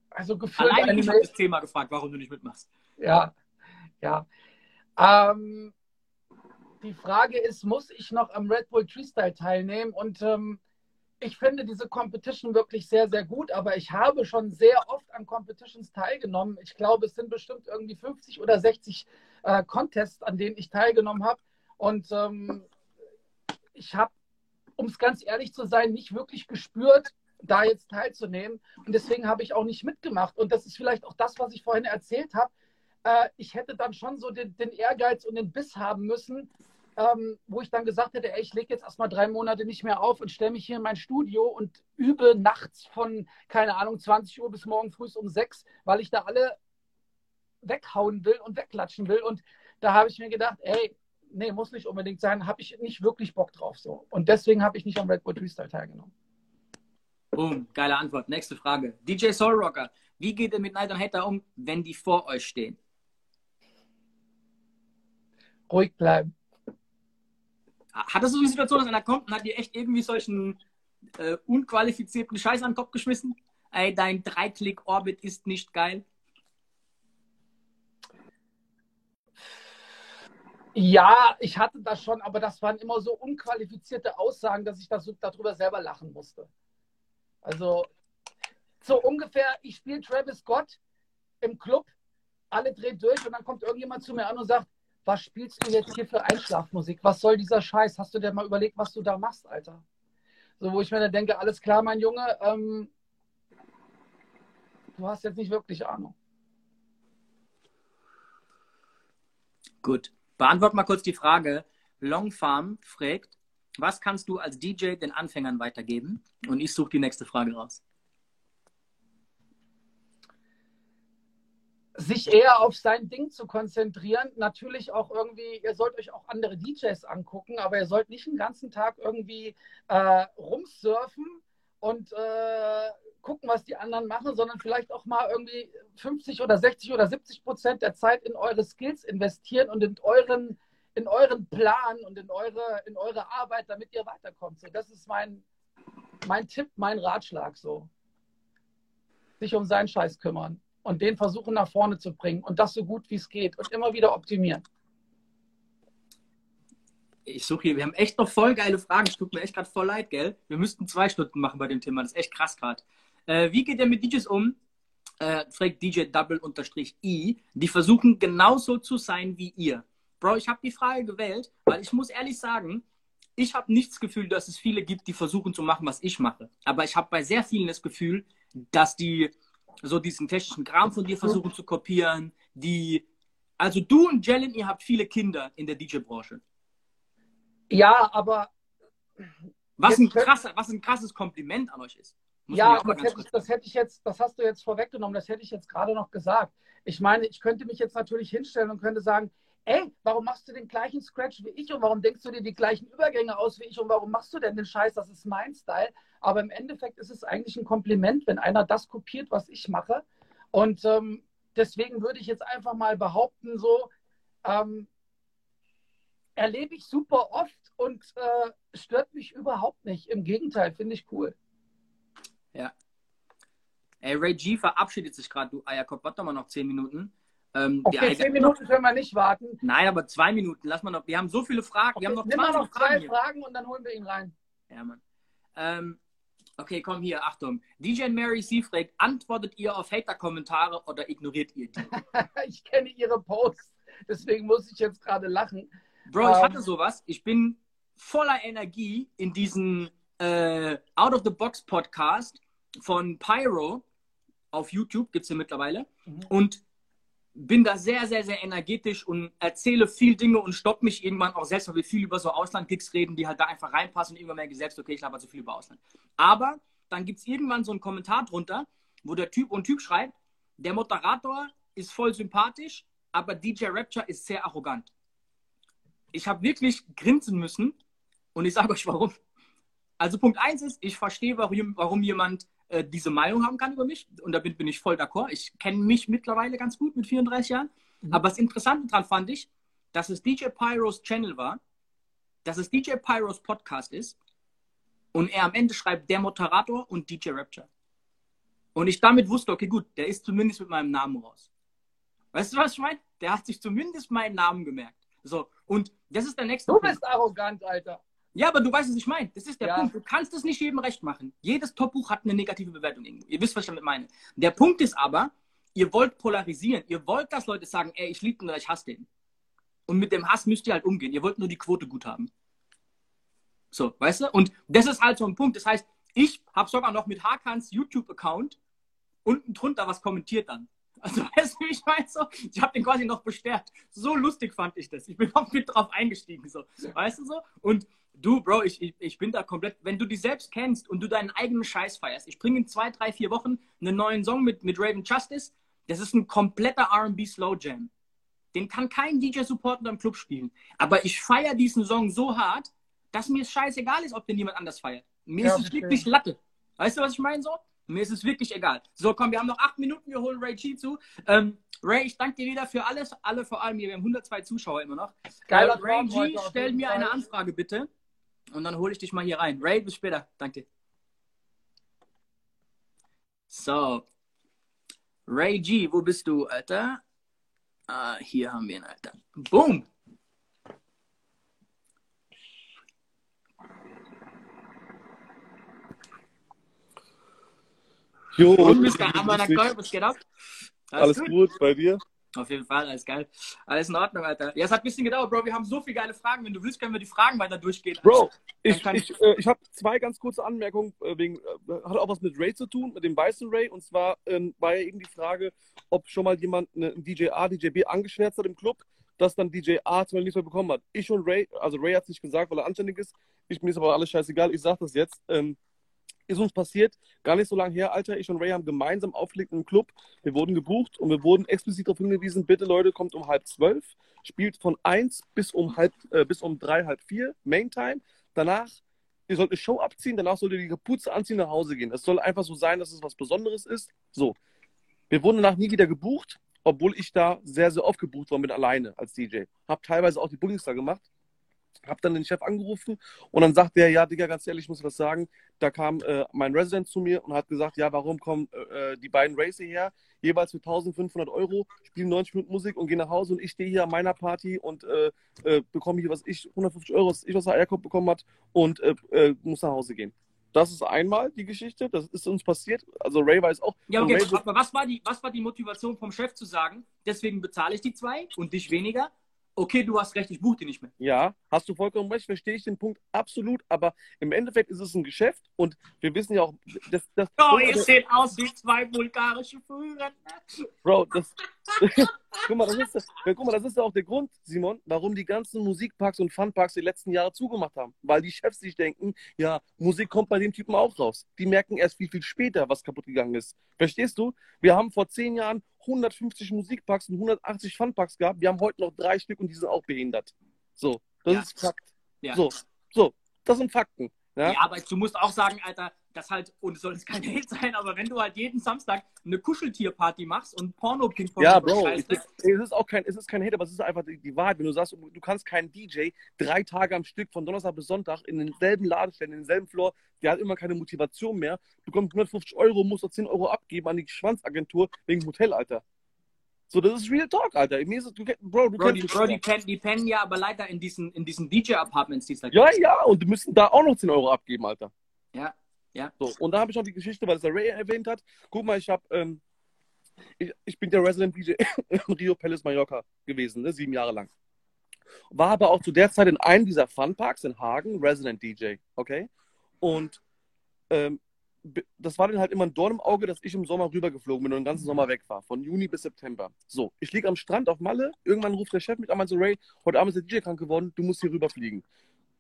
Speaker 2: Also gefühlt
Speaker 1: Alleine
Speaker 2: eine
Speaker 1: ich habe das Thema gefragt, warum du nicht mitmachst.
Speaker 2: Ja, ja. Ähm, die Frage ist, muss ich noch am Red Bull Freestyle teilnehmen? Und ähm, ich finde diese Competition wirklich sehr, sehr gut, aber ich habe schon sehr oft an Competitions teilgenommen. Ich glaube, es sind bestimmt irgendwie 50 oder 60 äh, Contests, an denen ich teilgenommen habe. Und ähm, ich habe, um es ganz ehrlich zu sein, nicht wirklich gespürt, da jetzt teilzunehmen. Und deswegen habe ich auch nicht mitgemacht. Und das ist vielleicht auch das, was ich vorhin erzählt habe. Äh, ich hätte dann schon so den, den Ehrgeiz und den Biss haben müssen, ähm, wo ich dann gesagt hätte, ey, ich lege jetzt erstmal drei Monate nicht mehr auf und stelle mich hier in mein Studio und übe nachts von, keine Ahnung, 20 Uhr bis morgen früh um 6, weil ich da alle weghauen will und wegklatschen will. Und da habe ich mir gedacht, ey, nee, muss nicht unbedingt sein, habe ich nicht wirklich Bock drauf so. Und deswegen habe ich nicht am Red Bull Freestyle teilgenommen.
Speaker 1: Boom, geile Antwort. Nächste Frage. DJ Soul Rocker, wie geht ihr mit Neid und Hater um, wenn die vor euch stehen?
Speaker 2: Ruhig bleiben.
Speaker 1: Hattest du so eine Situation, dass einer kommt und hat dir echt irgendwie solchen äh, unqualifizierten Scheiß an den Kopf geschmissen? Ey, dein Dreiklick-Orbit ist nicht geil.
Speaker 2: Ja, ich hatte das schon, aber das waren immer so unqualifizierte Aussagen, dass ich das, darüber selber lachen musste. Also so ungefähr, ich spiele Travis Scott im Club, alle drehen durch und dann kommt irgendjemand zu mir an und sagt, was spielst du jetzt hier für Einschlafmusik? Was soll dieser Scheiß? Hast du dir mal überlegt, was du da machst, Alter? So, wo ich mir dann denke, alles klar, mein Junge, ähm, du hast jetzt nicht wirklich Ahnung.
Speaker 1: Gut. Beantwort mal kurz die Frage. Long Farm fragt, was kannst du als DJ den Anfängern weitergeben? Und ich suche die nächste Frage raus.
Speaker 2: Sich eher auf sein Ding zu konzentrieren. Natürlich auch irgendwie, ihr sollt euch auch andere DJs angucken, aber ihr sollt nicht den ganzen Tag irgendwie äh, rumsurfen und äh, gucken, was die anderen machen, sondern vielleicht auch mal irgendwie 50 oder 60 oder 70 Prozent der Zeit in eure Skills investieren und in euren, in euren Plan und in eure, in eure Arbeit, damit ihr weiterkommt. So, das ist mein, mein Tipp, mein Ratschlag so. Sich um seinen Scheiß kümmern und den versuchen nach vorne zu bringen und das so gut wie es geht und immer wieder optimieren.
Speaker 1: Ich suche hier, wir haben echt noch voll geile Fragen. Es tut mir echt gerade voll leid, gell? Wir müssten zwei Stunden machen bei dem Thema. Das ist echt krass gerade. Äh, wie geht ihr mit DJs um? Äh, fragt DJ Double unterstrich I, die versuchen genauso zu sein wie ihr. Bro, ich habe die Frage gewählt, weil ich muss ehrlich sagen, ich habe nicht das Gefühl, dass es viele gibt, die versuchen zu machen, was ich mache. Aber ich habe bei sehr vielen das Gefühl, dass die so diesen technischen Kram von dir versuchen zu kopieren, die also du und Jalen, ihr habt viele Kinder in der DJ-Branche.
Speaker 2: Ja, aber
Speaker 1: was ein, krasser, was ein krasses Kompliment an euch ist.
Speaker 2: Muss ja, das hätte, ich, das hätte ich jetzt, das hast du jetzt vorweggenommen, das hätte ich jetzt gerade noch gesagt. Ich meine, ich könnte mich jetzt natürlich hinstellen und könnte sagen, ey, warum machst du den gleichen Scratch wie ich und warum denkst du dir die gleichen Übergänge aus wie ich und warum machst du denn den Scheiß, das ist mein Style. Aber im Endeffekt ist es eigentlich ein Kompliment, wenn einer das kopiert, was ich mache. Und ähm, deswegen würde ich jetzt einfach mal behaupten, so ähm, erlebe ich super oft und äh, stört mich überhaupt nicht. Im Gegenteil, finde ich cool.
Speaker 1: Ja. Ey, Ray G verabschiedet sich gerade, du Eierkopf. Warte mal noch zehn Minuten.
Speaker 2: Ähm, okay, zehn Minuten können wir nicht warten.
Speaker 1: Nein, aber zwei Minuten. Lass mal noch. Wir haben so viele Fragen. Okay, wir haben noch,
Speaker 2: nimm mal noch zwei Fragen, Fragen und dann holen wir ihn rein.
Speaker 1: Ja, Mann. Ähm, okay, komm hier, Achtung. DJ Mary C. fragt, antwortet ihr auf Hater-Kommentare oder ignoriert ihr die? [laughs]
Speaker 2: ich kenne ihre Posts, deswegen muss ich jetzt gerade lachen.
Speaker 1: Bro, ich um, hatte ähm, sowas. Ich bin voller Energie in diesen äh, Out of the Box Podcast von Pyro auf YouTube, gibt es ja mittlerweile. Mhm. Und bin da sehr, sehr, sehr energetisch und erzähle viel Dinge und stopp mich irgendwann auch selbst, weil wir viel über so Ausland-Gigs reden, die halt da einfach reinpassen und irgendwann merke ich selbst, okay, ich laber zu viel über Ausland. Aber dann gibt es irgendwann so einen Kommentar drunter, wo der Typ und Typ schreibt, der Moderator ist voll sympathisch, aber DJ Rapture ist sehr arrogant. Ich habe wirklich grinsen müssen und ich sage euch warum. Also Punkt 1 ist, ich verstehe, warum, warum jemand äh, diese Meinung haben kann über mich. Und da bin, bin ich voll d'accord. Ich kenne mich mittlerweile ganz gut mit 34 Jahren. Mhm. Aber das Interessante daran fand ich, dass es DJ Pyros Channel war, dass es DJ Pyros Podcast ist und er am Ende schreibt der Moderator und DJ Rapture. Und ich damit wusste, okay, gut, der ist zumindest mit meinem Namen raus. Weißt du, was ich meine? Der hat sich zumindest meinen Namen gemerkt. So, und das ist der nächste
Speaker 2: Du bist Punkt. arrogant, Alter.
Speaker 1: Ja, aber du weißt, was ich meine. Das ist der ja. Punkt. Du kannst es nicht jedem recht machen. Jedes Topbuch hat eine negative Bewertung irgendwo. Ihr wisst, was ich damit meine. Der Punkt ist aber, ihr wollt polarisieren. Ihr wollt, dass Leute sagen, ey, ich liebe den oder ich hasse den. Und mit dem Hass müsst ihr halt umgehen. Ihr wollt nur die Quote gut haben. So, weißt du? Und das ist halt so ein Punkt. Das heißt, ich habe sogar noch mit Hakans YouTube-Account unten drunter was kommentiert dann. Also, [laughs] weißt du, wie ich meine? So, ich habe den quasi noch bestärkt. So lustig fand ich das. Ich bin auch mit drauf eingestiegen. So. Weißt du so? Und Du, Bro, ich, ich, ich bin da komplett. Wenn du dich selbst kennst und du deinen eigenen Scheiß feierst, ich bringe in zwei, drei, vier Wochen einen neuen Song mit, mit Raven Justice. Das ist ein kompletter RB Slow Jam. Den kann kein DJ supporten im Club spielen. Aber ich feiere diesen Song so hart, dass mir es scheißegal ist, ob den jemand anders feiert. Mir ja, ist es wirklich Latte. Weißt du, was ich meine so? Mir ist es wirklich egal. So, komm, wir haben noch acht Minuten, wir holen Ray Chi zu. Ähm, Ray, ich danke dir wieder für alles, alle vor allem hier. Wir haben 102 Zuschauer immer noch. Geiler äh, Ray G, stell mir eine Anfrage bitte. Und dann hole ich dich mal hier rein. Ray, bis später. Danke. So. Ray G, wo bist du, Alter? Ah, hier haben wir ihn, Alter. Boom!
Speaker 3: Jo,
Speaker 1: und Mr. Amanakoy, was geht ab?
Speaker 3: Alles, Alles gut? gut bei dir?
Speaker 1: Auf jeden Fall, alles geil. Alles in Ordnung, Alter. Ja, es hat ein bisschen gedauert, Bro. Wir haben so viele geile Fragen. Wenn du willst, können wir die Fragen weiter durchgehen.
Speaker 3: Bro, ich, ich, ich, äh, ich habe zwei ganz kurze Anmerkungen. Äh, wegen, äh, hat auch was mit Ray zu tun, mit dem weißen Ray. Und zwar ähm, war ja eben die Frage, ob schon mal jemand einen DJ A, DJ B angeschwärzt hat im Club, dass dann DJ A zum Beispiel nichts mehr bekommen hat. Ich und Ray, also Ray hat es nicht gesagt, weil er anständig ist. Ich, mir ist aber alles scheißegal. Ich sage das jetzt. Ähm, ist uns passiert, gar nicht so lange her, Alter. Ich und Ray haben gemeinsam aufgelegt im Club. Wir wurden gebucht und wir wurden explizit darauf hingewiesen, bitte Leute, kommt um halb zwölf, spielt von eins bis um halb, äh, bis um drei, halb vier, Main Time. Danach, ihr sollt eine Show abziehen, danach sollt ihr die Kapuze anziehen, nach Hause gehen. Es soll einfach so sein, dass es was Besonderes ist. So. Wir wurden danach nie wieder gebucht, obwohl ich da sehr, sehr oft gebucht worden bin, alleine als DJ. Hab teilweise auch die Bookings da gemacht hab dann den Chef angerufen und dann sagt der, ja, Digga, ganz ehrlich, ich muss was sagen. Da kam äh, mein Resident zu mir und hat gesagt, ja, warum kommen äh, äh die beiden Racer her, jeweils für 1500 Euro, spielen 90 Minuten Musik und gehen nach Hause und ich stehe hier an meiner Party und äh, äh bekomme hier, was ich, 150 Euro, was ich aus der Eierkopf bekommen hat und äh, muss nach Hause gehen. Das ist einmal die Geschichte, das ist uns passiert. Also Ray weiß auch.
Speaker 1: Ja, okay, aber was war, die, was war die Motivation vom Chef zu sagen, deswegen bezahle ich die zwei und dich weniger? Okay, du hast recht, ich buche die nicht mehr.
Speaker 3: Ja, hast du vollkommen recht, verstehe ich den Punkt absolut, aber im Endeffekt ist es ein Geschäft und wir wissen ja auch, dass das.
Speaker 1: Oh, ihr seht aus wie zwei bulgarische Führer.
Speaker 3: Bro, das. [laughs] guck, mal, das ist, das, guck mal, das ist ja auch der Grund, Simon, warum die ganzen Musikparks und Funparks die letzten Jahre zugemacht haben. Weil die Chefs sich denken, ja, Musik kommt bei dem Typen auch raus. Die merken erst viel, viel später, was kaputt gegangen ist. Verstehst du? Wir haben vor zehn Jahren 150 Musikparks und 180 Funparks gehabt. Wir haben heute noch drei Stück und die sind auch behindert. So, das ja. ist Fakt. Ja. So, so, das sind Fakten.
Speaker 1: Ja? ja, aber du musst auch sagen, Alter, das halt, und es soll jetzt kein [laughs] Hate sein, aber wenn du halt jeden Samstag eine Kuscheltierparty machst und porno ping
Speaker 3: Ja, Bro, es ist, es ist, auch kein, es ist kein Hate, aber es ist einfach die, die, Wahrheit. Wenn du sagst, du kannst keinen DJ drei Tage am Stück von Donnerstag bis Sonntag in denselben Laden stellen, in denselben Floor, der hat immer keine Motivation mehr, Du bekommst 150 Euro, musst noch 10 Euro abgeben an die Schwanzagentur wegen Hotel, Alter. So, das ist Real Talk, Alter. Mir ist, du, Bro, du
Speaker 1: Bro, die, Bro die, pennen, die pennen ja aber leider in diesen, in diesen DJ-Apartments, die es
Speaker 3: da gibt. Ja, ja, und die müssen da auch noch 10 Euro abgeben, Alter.
Speaker 1: Ja, ja.
Speaker 3: So, und da habe ich noch die Geschichte, weil es der Ray erwähnt hat. Guck mal, ich habe, ähm, ich, ich, bin der Resident DJ [laughs] in Rio Palace Mallorca gewesen, ne, sieben Jahre lang. War aber auch zu der Zeit in einem dieser Funparks in Hagen Resident DJ, okay? Und ähm, das war dann halt immer ein Dorn im Auge, dass ich im Sommer rübergeflogen bin und den ganzen Sommer weg war, von Juni bis September. So, ich liege am Strand auf Malle, irgendwann ruft der Chef mich an, meint so, Ray, heute Abend ist der DJ krank geworden, du musst hier rüberfliegen.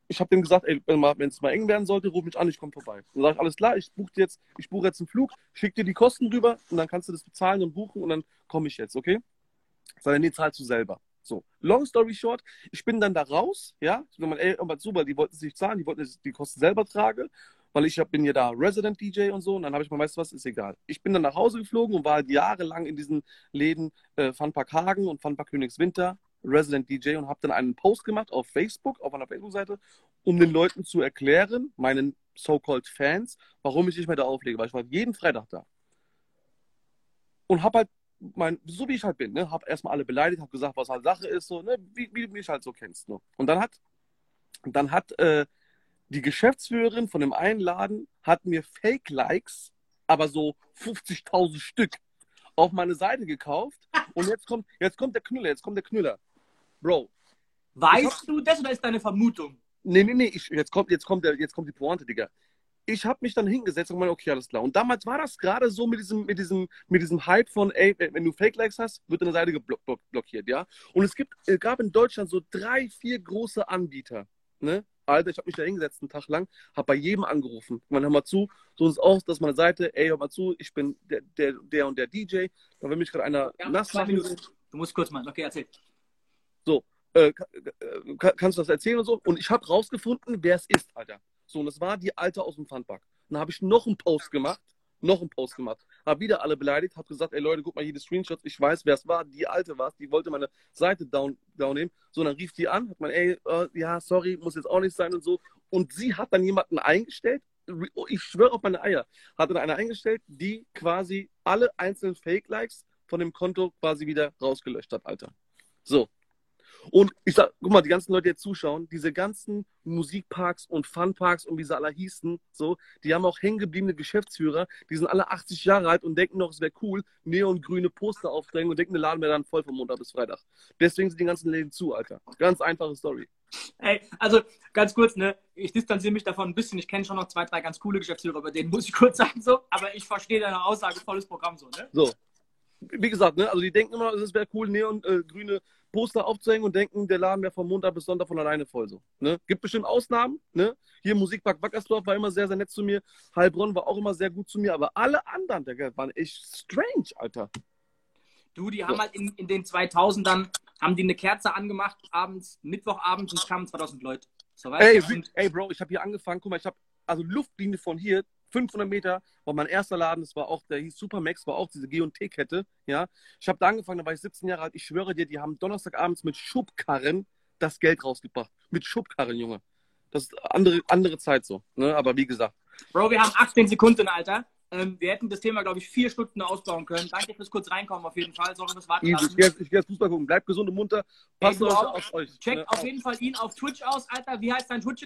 Speaker 3: Ich habe dem gesagt, wenn es mal eng werden sollte, ruf mich an, ich komme vorbei. Dann sage ich, alles klar, ich buche jetzt, ich buche jetzt einen Flug, schick dir die Kosten rüber und dann kannst du das bezahlen und buchen und dann komme ich jetzt, okay? Sondern nee, zahlst du selber. So, long story short, ich bin dann da raus, ja, man, ey, super, die wollten es nicht zahlen, die wollten die Kosten selber tragen weil ich bin ja da Resident DJ und so. Und dann habe ich mal, weißt du was, ist egal. Ich bin dann nach Hause geflogen und war halt jahrelang in diesen Läden äh, Funpark Hagen und Funpark Königswinter Resident DJ und habe dann einen Post gemacht auf Facebook, auf einer Facebook-Seite, um den Leuten zu erklären, meinen so-called Fans, warum ich nicht mehr da auflege, weil ich war jeden Freitag da. Und habe halt mein, so wie ich halt bin, ne, habe erstmal alle beleidigt, habe gesagt, was halt Sache ist, so, ne, wie, wie du mich halt so kennst. Ne. Und dann hat, dann hat äh, die Geschäftsführerin von dem einen Laden hat mir Fake-Likes, aber so 50.000 Stück, auf meine Seite gekauft. Und jetzt kommt, jetzt kommt der Knüller, jetzt kommt der Knüller. Bro.
Speaker 1: Weißt hab, du das oder ist deine Vermutung?
Speaker 3: Nee, nee, nee, ich, jetzt, kommt, jetzt, kommt der, jetzt kommt die Pointe, Digga. Ich habe mich dann hingesetzt und meinte, okay, alles klar. Und damals war das gerade so mit diesem, mit, diesem, mit diesem Hype von, ey, wenn du Fake-Likes hast, wird deine Seite geblockiert, ja? Und es gibt, es gab in Deutschland so drei, vier große Anbieter, ne? Alter, ich habe mich da hingesetzt einen Tag lang, habe bei jedem angerufen. Man hör mal zu, so ist auch, dass meine Seite, ey, hör mal zu, ich bin der, der, der und der DJ. Da will mich gerade einer
Speaker 1: ja, nass Minuten. Du musst kurz mal, okay, erzähl.
Speaker 3: So, äh, kannst du das erzählen und so? Und ich habe rausgefunden, wer es ist, Alter. So, und es war die Alte aus dem Funpark. Dann habe ich noch einen Post gemacht noch einen Post gemacht. Habe wieder alle beleidigt, habe gesagt, ey Leute, guck mal hier die Screenshots, ich weiß, wer es war, die alte war es, die wollte meine Seite down, down nehmen. So, dann rief die an, hat man, ey, uh, ja, sorry, muss jetzt auch nicht sein und so. Und sie hat dann jemanden eingestellt, ich schwöre auf meine Eier, hat dann eine eingestellt, die quasi alle einzelnen Fake-Likes von dem Konto quasi wieder rausgelöscht hat, Alter. So, und ich sag, guck mal, die ganzen Leute, die jetzt zuschauen, diese ganzen Musikparks und Funparks und wie sie alle hießen, so, die haben auch hängengebliebene Geschäftsführer, die sind alle 80 Jahre alt und denken noch, es wäre cool, neongrüne Poster aufdrängen und denken, der Laden wäre dann voll von Montag bis Freitag. Deswegen sind die ganzen Läden zu, Alter. Ganz einfache Story.
Speaker 1: Ey, also ganz kurz, ne, ich distanziere mich davon ein bisschen. Ich kenne schon noch zwei, drei ganz coole Geschäftsführer, bei denen muss ich kurz sagen so, aber ich verstehe deine Aussage, volles Programm so, ne?
Speaker 3: So. Wie gesagt, ne, also die denken immer, es wäre cool, neon äh, grüne Poster aufzuhängen und denken, der Laden wäre von Montag bis Sonntag von alleine voll so. Ne? Gibt bestimmt Ausnahmen, ne? Hier Musikpark Wackersdorf war immer sehr, sehr nett zu mir. Heilbronn war auch immer sehr gut zu mir, aber alle anderen, der waren echt strange, Alter.
Speaker 1: Du, die haben halt in, in den 2000ern, haben die eine Kerze angemacht, abends, Mittwochabend und es kamen 2000 Leute. So,
Speaker 3: Ey, ey, Bro, ich habe hier angefangen, guck mal, ich habe also Luftlinie von hier 500 Meter war mein erster Laden, das war auch, der hieß Supermax, war auch diese G&T-Kette, ja. Ich habe da angefangen, da war ich 17 Jahre alt, ich schwöre dir, die haben Donnerstagabends mit Schubkarren das Geld rausgebracht. Mit Schubkarren, Junge. Das ist andere, andere Zeit so, ne, aber wie gesagt.
Speaker 1: Bro, wir haben 18 Sekunden, Alter. Ähm, wir hätten das Thema, glaube ich, vier Stunden ausbauen können. Danke fürs kurz reinkommen auf jeden Fall. Sorry fürs Warten
Speaker 3: Ich,
Speaker 1: lassen.
Speaker 3: ich gehe jetzt, ich geh jetzt Fußball gucken, bleibt gesund und munter, passt
Speaker 1: du
Speaker 3: auf, auf euch.
Speaker 1: Check
Speaker 3: ne?
Speaker 1: auf jeden Fall ihn auf Twitch aus, Alter. Wie heißt dein Twitch?